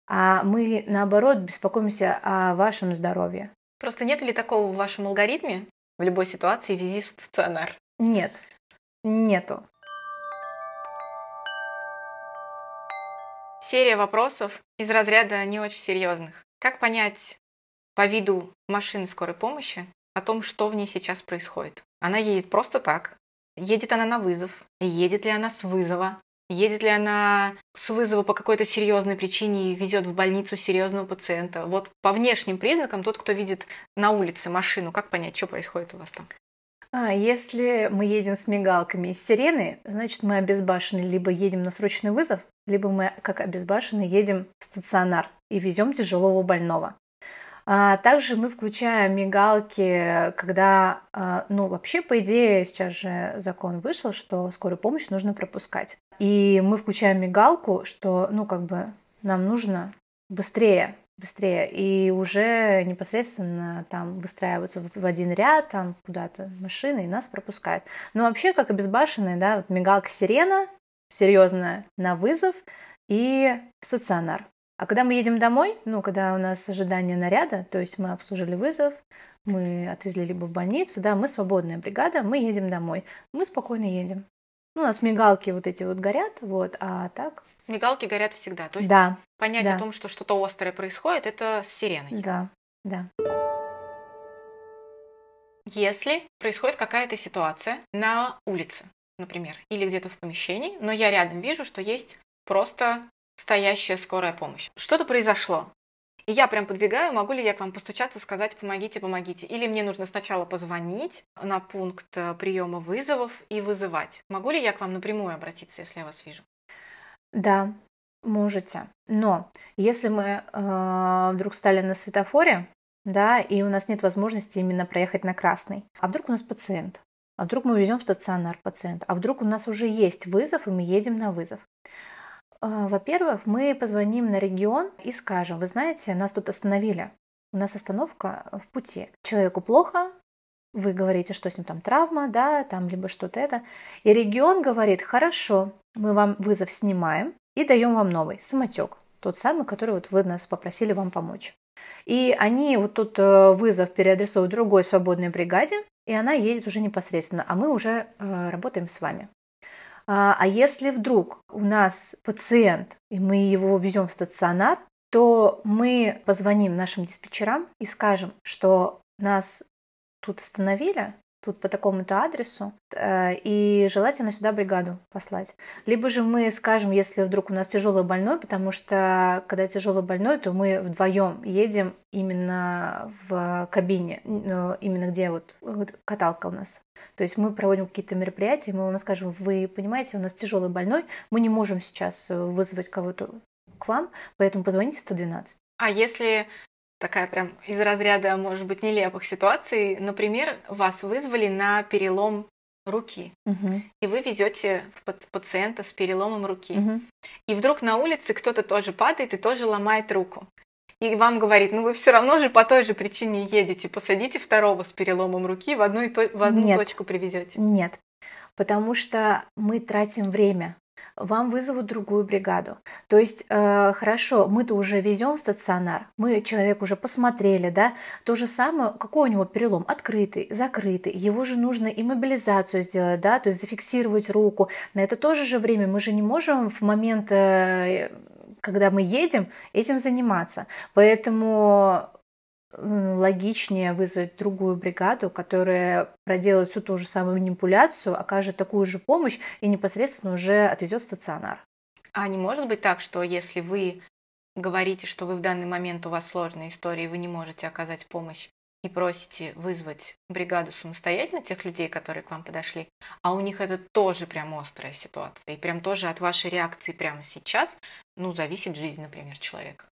А мы, наоборот, беспокоимся о вашем здоровье. Просто нет ли такого в вашем алгоритме в любой ситуации вези в стационар? Нет, нету. Серия вопросов из разряда не очень серьезных. Как понять по виду машины скорой помощи о том, что в ней сейчас происходит? Она едет просто так. Едет она на вызов? Едет ли она с вызова? Едет ли она с вызова по какой-то серьезной причине и везет в больницу серьезного пациента? Вот по внешним признакам тот, кто видит на улице машину, как понять, что происходит у вас там? А, если мы едем с мигалками из сирены, значит мы обезбашены, либо едем на срочный вызов, либо мы, как обезбашены, едем в стационар и везем тяжелого больного. А также мы включаем мигалки, когда, а, ну, вообще, по идее, сейчас же закон вышел, что скорую помощь нужно пропускать. И мы включаем мигалку, что, ну, как бы нам нужно быстрее, быстрее. И уже непосредственно там выстраиваются в один ряд, там куда-то машины, и нас пропускают. Но вообще, как обезбашенные, да, вот мигалка сирена, серьезная, на вызов, и стационар. А когда мы едем домой, ну, когда у нас ожидание наряда, то есть мы обслужили вызов, мы отвезли либо в больницу, да, мы свободная бригада, мы едем домой. Мы спокойно едем. Ну, у нас мигалки вот эти вот горят, вот, а так... Мигалки горят всегда. То есть да, понять да. о том, что что-то острое происходит, это с сиреной. Да, да. Если происходит какая-то ситуация на улице, например, или где-то в помещении, но я рядом вижу, что есть просто стоящая скорая помощь. Что-то произошло. И я прям подбегаю, могу ли я к вам постучаться, сказать «помогите, помогите». Или мне нужно сначала позвонить на пункт э, приема вызовов и вызывать. Могу ли я к вам напрямую обратиться, если я вас вижу? Да, можете. Но если мы э, вдруг стали на светофоре, да, и у нас нет возможности именно проехать на красный, а вдруг у нас пациент, а вдруг мы везем в стационар пациента, а вдруг у нас уже есть вызов, и мы едем на вызов. А, во-первых, мы позвоним на регион и скажем, вы знаете, нас тут остановили, у нас остановка в пути. Человеку плохо, вы говорите, что с ним там травма, да, там либо что-то это. И регион говорит, хорошо, мы вам вызов снимаем и даем вам новый, самотек, тот самый, который вот вы нас попросили вам помочь. И они вот тут э, вызов переадресуют другой свободной бригаде, и она едет уже непосредственно, а мы уже э, работаем с вами. А, а если вдруг у нас пациент, и мы его везем в стационар, то мы позвоним нашим диспетчерам и скажем, что нас тут остановили, тут по такому-то адресу, э, и желательно сюда бригаду послать. Либо же мы скажем, если вдруг у нас тяжелый больной, потому что когда тяжелый больной, то мы вдвоем едем именно в кабине, э, именно где вот каталка у нас. То есть мы проводим какие-то мероприятия, мы вам скажем, вы понимаете, у нас тяжелый больной, мы не можем сейчас вызвать кого-то к вам, поэтому позвоните 112. А если такая прям из разряда, может быть, нелепых ситуаций. Например, вас вызвали на перелом руки, угу. и вы везете пациента с переломом руки. Угу. И вдруг на улице кто-то тоже падает и тоже ломает руку. И вам говорит, ну вы все равно же по той же причине едете, посадите второго с переломом руки в одну, в одну Нет. точку привезете. Нет, потому что мы тратим время вам вызовут другую бригаду. То есть, э, хорошо, мы-то уже везем в стационар, мы человек уже посмотрели, да, то же самое, какой у него перелом, открытый, закрытый, его же нужно и мобилизацию сделать, да, то есть зафиксировать руку. На это тоже же время мы же не можем в момент э, когда мы едем, этим заниматься. Поэтому логичнее вызвать другую бригаду, которая проделает всю ту же самую манипуляцию, окажет такую же помощь и непосредственно уже отвезет в стационар. А не может быть так, что если вы говорите, что вы в данный момент у вас сложная история, и вы не можете оказать помощь, и просите вызвать бригаду самостоятельно тех людей, которые к вам подошли, а у них это тоже прям острая ситуация, и прям тоже от вашей реакции прямо сейчас, ну, зависит жизнь, например, человека.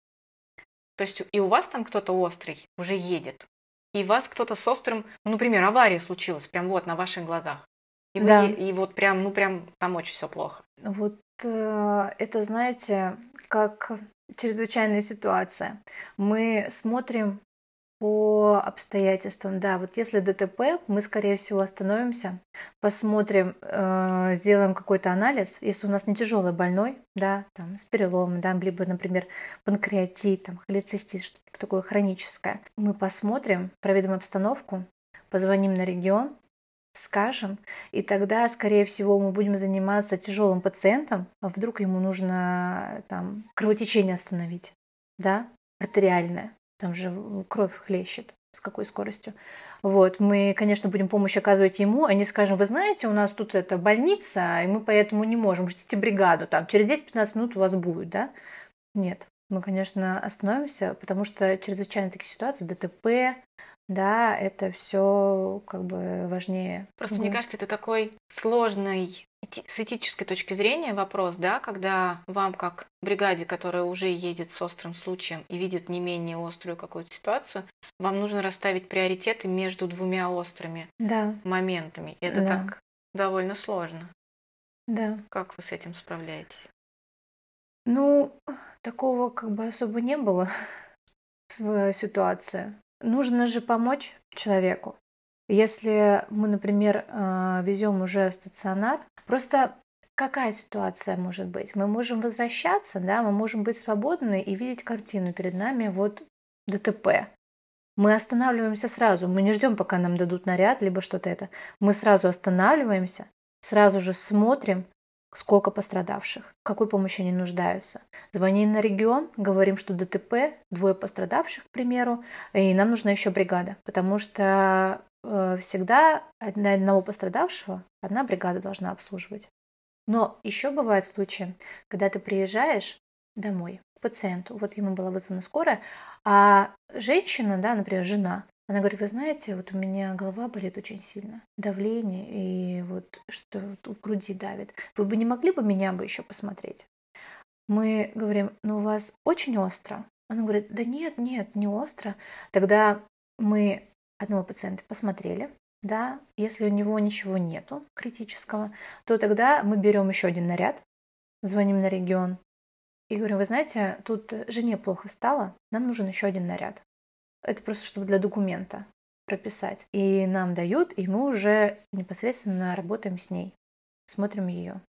То есть и у вас там кто-то острый уже едет, и вас кто-то с острым, ну, например, авария случилась прям вот на ваших глазах. И, вы, Да. и вот прям, ну прям там очень все плохо. Вот э, это, знаете, как чрезвычайная ситуация. Мы смотрим по обстоятельствам. Да, вот если ДТП, мы, скорее всего, остановимся, посмотрим, э, сделаем какой-то анализ. Если у нас не тяжелый больной, да, там, с переломом, да, либо, например, панкреатит, там, холецистит, что-то такое хроническое, мы посмотрим, проведем обстановку, позвоним на регион, скажем, и тогда, скорее всего, мы будем заниматься тяжелым пациентом, а вдруг ему нужно там кровотечение остановить, да, артериальное, там же кровь хлещет. с какой скоростью. Вот, мы, конечно, будем помощь оказывать ему, не скажем, вы знаете, у нас тут это больница, и мы поэтому не можем, ждите бригаду, там, через 10-15 минут у вас будет, да? Нет, мы, конечно, остановимся, потому что чрезвычайно такие ситуации, ДТП, да, это все как бы важнее. Просто вот. мне кажется, это такой сложный с этической точки зрения вопрос, да, когда вам как бригаде, которая уже едет с острым случаем и видит не менее острую какую-то ситуацию, вам нужно расставить приоритеты между двумя острыми да. моментами. И это да. так довольно сложно. Да. Как вы с этим справляетесь? Ну, такого как бы особо не было в ситуации. Нужно же помочь человеку. Если мы, например, э, везем уже в стационар, просто какая ситуация может быть? Мы можем возвращаться, да, мы можем быть свободны и видеть картину перед нами, вот ДТП. Мы останавливаемся сразу, мы не ждем, пока нам дадут наряд, либо что-то это. Мы сразу останавливаемся, сразу же смотрим, сколько пострадавших, в какой помощи они нуждаются. Звоним на регион, говорим, что ДТП, двое пострадавших, к примеру, и нам нужна еще бригада, потому что всегда на одного пострадавшего одна бригада должна обслуживать. Но еще бывают случаи, когда ты приезжаешь домой к пациенту, вот ему была вызвана скорая, а женщина, да, например, жена, она говорит, вы знаете, вот у меня голова болит очень сильно, давление и вот что в груди давит. Вы бы не могли бы меня бы еще посмотреть? Мы говорим, ну у вас очень остро. Она говорит, да нет, нет, не остро. Тогда мы одного пациента посмотрели, да, если у него ничего нету критического, то тогда мы берем еще один наряд, звоним на регион и говорим, вы знаете, тут жене плохо стало, нам нужен еще один наряд. Это просто чтобы для документа прописать. И нам дают, и мы уже непосредственно работаем с ней, смотрим ее.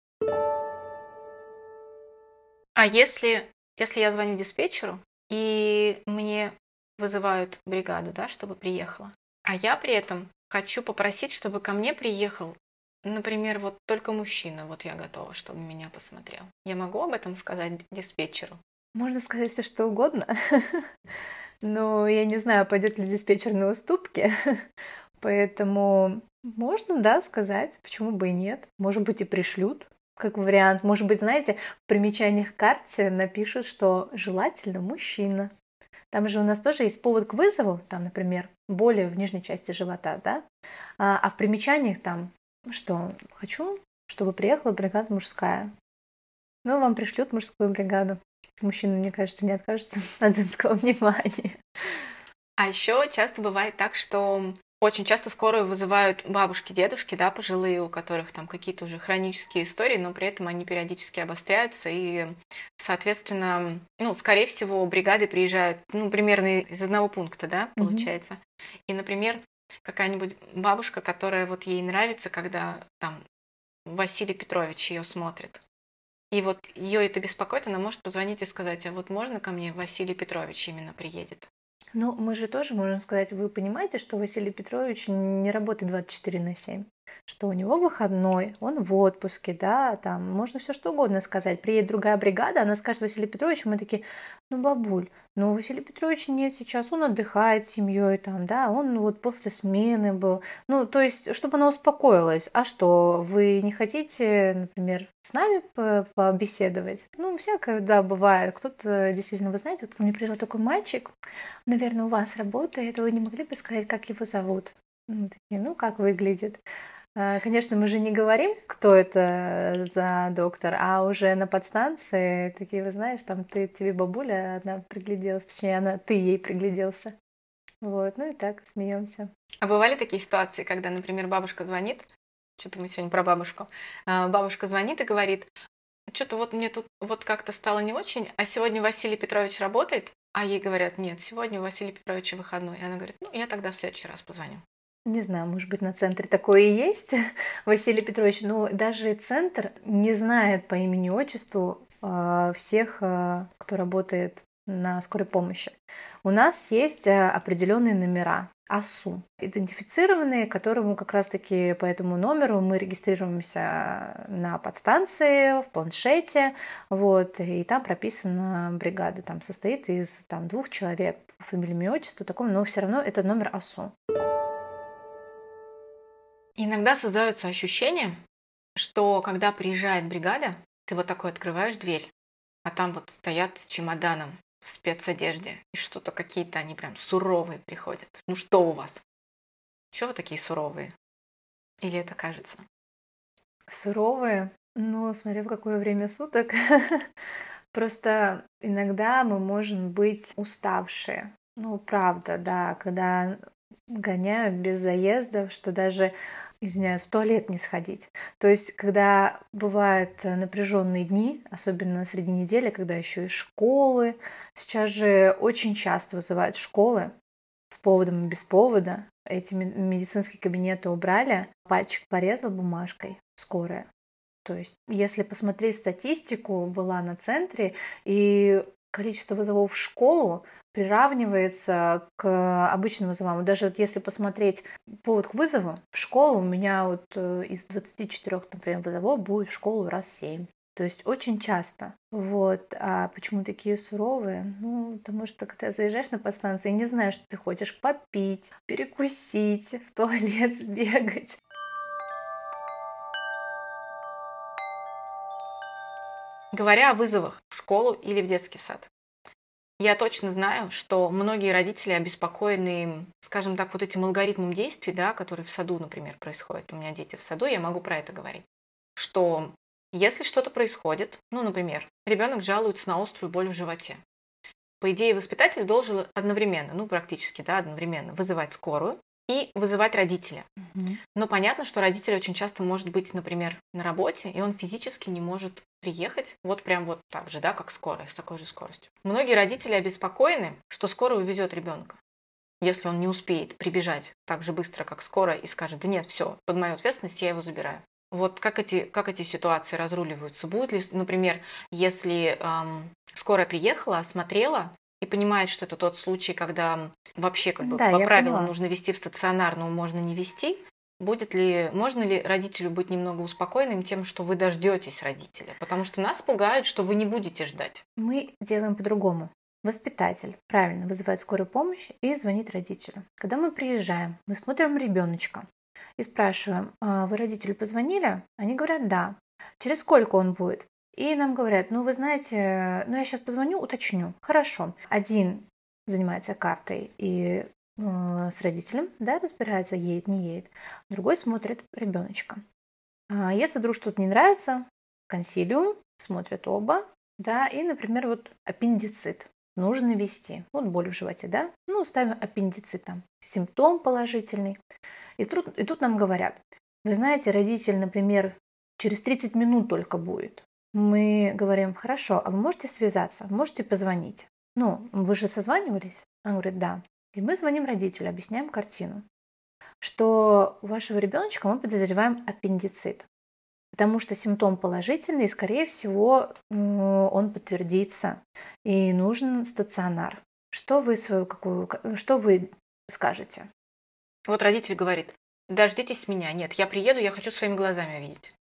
А если, если я звоню диспетчеру, и мне вызывают бригаду, да, чтобы приехала, а я при этом хочу попросить, чтобы ко мне приехал, например, вот только мужчина, вот я готова, чтобы меня посмотрел. Я могу об этом сказать диспетчеру? Можно сказать все что угодно. Но я не знаю, пойдет ли диспетчер на уступки. Поэтому можно, да, сказать, почему бы и нет. Может быть, и пришлют, как вариант. Может быть, знаете, в примечаниях к карте напишут, что желательно мужчина. Там же у нас тоже есть повод к вызову, там, например, боли в нижней части живота, да, а, а в примечаниях там, что хочу, чтобы приехала бригада мужская. Ну, вам пришлют мужскую бригаду. Мужчина, мне кажется, не откажется от женского внимания. А еще часто бывает так, что очень часто скорую вызывают бабушки, дедушки, да, пожилые, у которых там какие-то уже хронические истории, но при этом они периодически обостряются, и, соответственно, ну, скорее всего, бригады приезжают, ну, примерно из одного пункта, да, получается. Mm-hmm. И, например, какая-нибудь бабушка, которая вот ей нравится, когда там Василий Петрович ее смотрит. И вот ее это беспокоит, она может позвонить и сказать, а вот можно ко мне Василий Петрович именно приедет? Ну, мы же тоже можем сказать, вы понимаете, что Василий Петрович не работает 24 на 7, что у него выходной, он в отпуске, да, там можно все что угодно сказать. Приедет другая бригада, она скажет Василий Петрович, мы такие, ну, бабуль, ну, Василий Петрович нет сейчас, он отдыхает с семьей там, да, он вот после смены был. Ну, то есть, чтобы она успокоилась. А что, вы не хотите, например, с нами побеседовать? Ну, всякое, да, бывает. Кто-то действительно, вы знаете, вот ко мне приезжал такой мальчик, наверное, у вас работает, вы не могли бы сказать, как его зовут? Ну, такие, ну, как выглядит? А, конечно, мы же не говорим, кто это за доктор, а уже на подстанции такие, вы знаешь, там ты тебе бабуля одна пригляделась, точнее, она, ты ей пригляделся. Вот, ну и так смеемся. А бывали такие ситуации, когда, например, бабушка звонит, что-то мы сегодня про бабушку, а, бабушка звонит и говорит, что-то вот мне тут вот как-то стало не очень, а сегодня Василий Петрович работает, а ей говорят, нет, сегодня у Василия Петровича выходной. И она говорит, ну, я тогда в следующий раз позвоню. Не знаю, может быть, на центре такое и есть, Василий Петрович, но даже центр не знает по имени-отчеству а, всех, а, кто работает на скорой помощи. У нас есть а, определенные номера. АСУ, идентифицированные, которому как раз-таки по этому номеру мы регистрируемся на подстанции, в планшете, вот, и там прописана бригада, там состоит из там, двух человек, фамилия, имя, отчество, таком, но все равно это номер АСУ. Иногда создается ощущение, что когда приезжает бригада, ты вот такой открываешь дверь, а там вот стоят с чемоданом в спецодежде, и что-то какие-то они прям суровые приходят. Ну что у вас? Чего вы такие суровые? Или это кажется? Суровые? Ну, смотря в какое время суток. Просто иногда мы можем быть уставшие. Ну, правда, да, когда гоняют без заездов, что даже извиняюсь, в туалет не сходить. То есть, когда бывают э, напряженные дни, особенно среди недели, когда еще и школы, сейчас же очень часто вызывают школы с поводом и без повода. Эти медицинские кабинеты убрали, пальчик порезал бумажкой, скорая. То есть, если посмотреть статистику, была на центре, и количество вызовов в школу приравнивается к обычным вызовам. Даже вот если посмотреть повод к вызову, в школу у меня вот э, из 24, например, вызовов будет в школу раз 7. То есть очень часто. Вот. А почему такие суровые? Ну, потому что когда заезжаешь на подстанцию и не знаешь, что ты хочешь попить, перекусить, в туалет сбегать. Говоря о вызовах в школу или в детский сад, я точно знаю, что многие родители обеспокоены, скажем так, вот этим алгоритмом действий, да, который в саду, например, происходит. У меня дети в саду, я могу про это говорить. Что если что-то происходит, ну, например, ребенок жалуется на острую боль в животе, по идее, воспитатель должен одновременно, ну, практически, да, одновременно вызывать скорую, и вызывать родителя. Угу. Но понятно, что родитель очень часто может быть, например, на работе, и он физически не может приехать вот прям вот так же, да, как скорая, с такой же скоростью. Многие родители обеспокоены, что скорая увезет ребенка, если он не успеет прибежать так же быстро, как скорая, и скажет, да нет, все, под мою ответственность я его забираю. Вот как эти, как эти ситуации разруливаются? Будет ли, например, если эм, скорая приехала, осмотрела, и понимает, что это тот случай, когда вообще как бы да, по правилам поняла. нужно вести в стационарную, можно не вести. Будет ли, можно ли родителю быть немного успокоенным тем, что вы дождетесь родителя? Потому что нас пугают, что вы не будете ждать. Мы делаем по-другому. Воспитатель правильно вызывает скорую помощь и звонит родителю. Когда мы приезжаем, мы смотрим ребеночка и спрашиваем, а вы родителю позвонили? Они говорят, да. Через сколько он будет? И нам говорят, ну вы знаете, ну я сейчас позвоню, уточню. Хорошо. Один занимается картой и э, с родителем, да, разбирается, едет, не едет. Другой смотрит ребеночка. А если вдруг что-то не нравится, консилиум, смотрят оба, да, и, например, вот аппендицит нужно вести. Вот боль в животе, да? Ну, ставим аппендицит там, симптом положительный. И тут, и тут нам говорят, вы знаете, родитель, например, через 30 минут только будет мы говорим, хорошо, а вы можете связаться, можете позвонить? Ну, вы же созванивались? Он говорит, да. И мы звоним родителю, объясняем картину, что у вашего ребеночка мы подозреваем аппендицит, потому что симптом положительный, и, скорее всего, он подтвердится, и нужен стационар. Что вы свою какую, что вы скажете? Вот родитель говорит, дождитесь меня, нет, я приеду, я хочу своими глазами видеть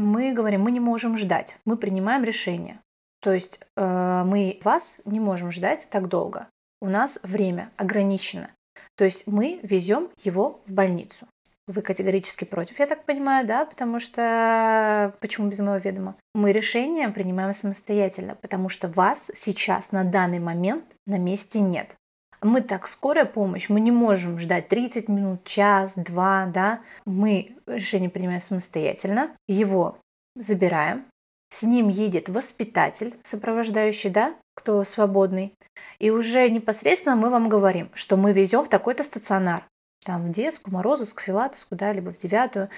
мы говорим, мы не можем ждать, мы принимаем решение. То есть э, мы вас не можем ждать так долго. У нас время ограничено. То есть мы везем его в больницу. Вы категорически против, я так понимаю, да? Потому что почему без моего ведома? Мы решение принимаем самостоятельно, потому что вас сейчас на данный момент на месте нет мы так скорая помощь, мы не можем ждать 30 минут, час, два, да, мы решение принимаем самостоятельно, его забираем, с ним едет воспитатель, сопровождающий, да, кто свободный, и уже непосредственно мы вам говорим, что мы везем в такой-то стационар, там в детскую, Морозовскую, Филатовскую, да, либо в девятую,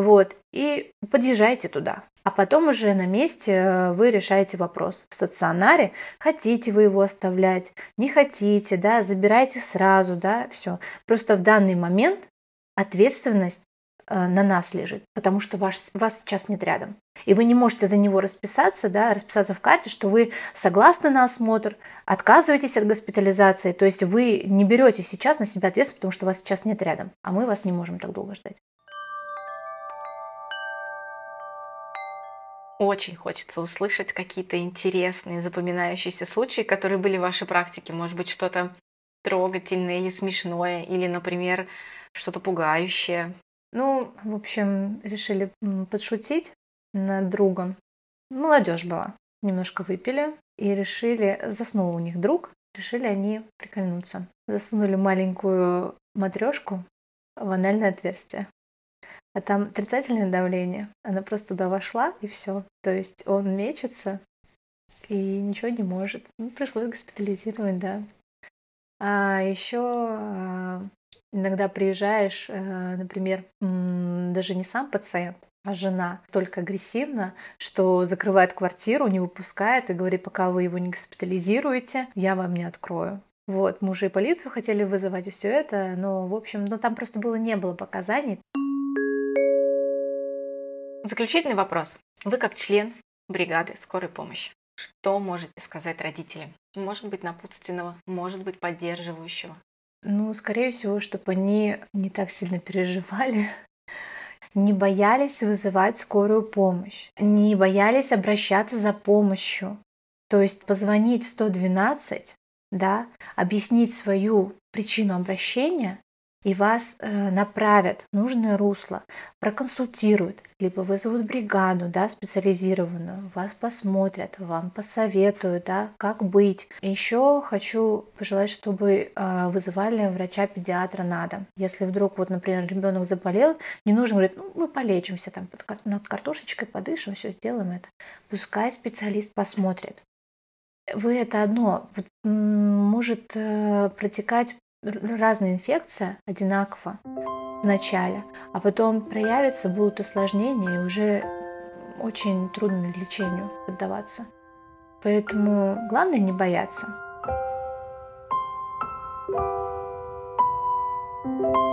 вот, и подъезжайте туда. А потом уже на месте э, вы решаете вопрос. В стационаре хотите вы его оставлять, не хотите, да, забирайте сразу, да, все. Просто в данный момент ответственность э, на нас лежит, потому что ваш, вас сейчас нет рядом. И вы не можете за него расписаться, да, расписаться в карте, что вы согласны на осмотр, отказываетесь от госпитализации, то есть вы не берете сейчас на себя ответственность, потому что вас сейчас нет рядом, а мы вас не можем так долго ждать. Очень хочется услышать какие-то интересные, запоминающиеся случаи, которые были в вашей практике. Может быть, что-то трогательное или смешное, или, например, что-то пугающее. Ну, в общем, решили подшутить над другом. Молодежь была. Немножко выпили и решили, заснул у них друг, решили они прикольнуться. Засунули маленькую матрешку в анальное отверстие а там отрицательное давление. Она просто туда вошла, и все. То есть он мечется и ничего не может. Ну, пришлось госпитализировать, да. А еще а, иногда приезжаешь, э, например, даже не сам пациент, а жена столько агрессивна, что закрывает квартиру, не выпускает и говорит, пока вы его не госпитализируете, я вам не открою. Вот, мы уже и полицию хотели вызывать и все это, но, в общем, ну там просто было не было показаний. Заключительный вопрос. Вы как член бригады скорой помощи, что можете сказать родителям? Может быть, напутственного, может быть, поддерживающего? Ну, скорее всего, чтобы они не так сильно переживали, не боялись вызывать скорую помощь, не боялись обращаться за помощью. То есть позвонить 112, да, объяснить свою причину обращения и вас э, направят в нужное русло, проконсультируют, либо вызовут бригаду, да, специализированную, вас посмотрят, вам посоветуют, да, как быть. Еще хочу пожелать, чтобы э, вызывали врача-педиатра на дом. Если вдруг, вот, например, ребенок заболел, не нужно говорить, ну, мы полечимся там под, над картошечкой, подышим, все сделаем это. Пускай специалист посмотрит. Вы это одно может э, протекать разная инфекция одинаково в начале, а потом проявятся, будут осложнения, и уже очень трудно лечению поддаваться. Поэтому главное не бояться. thank you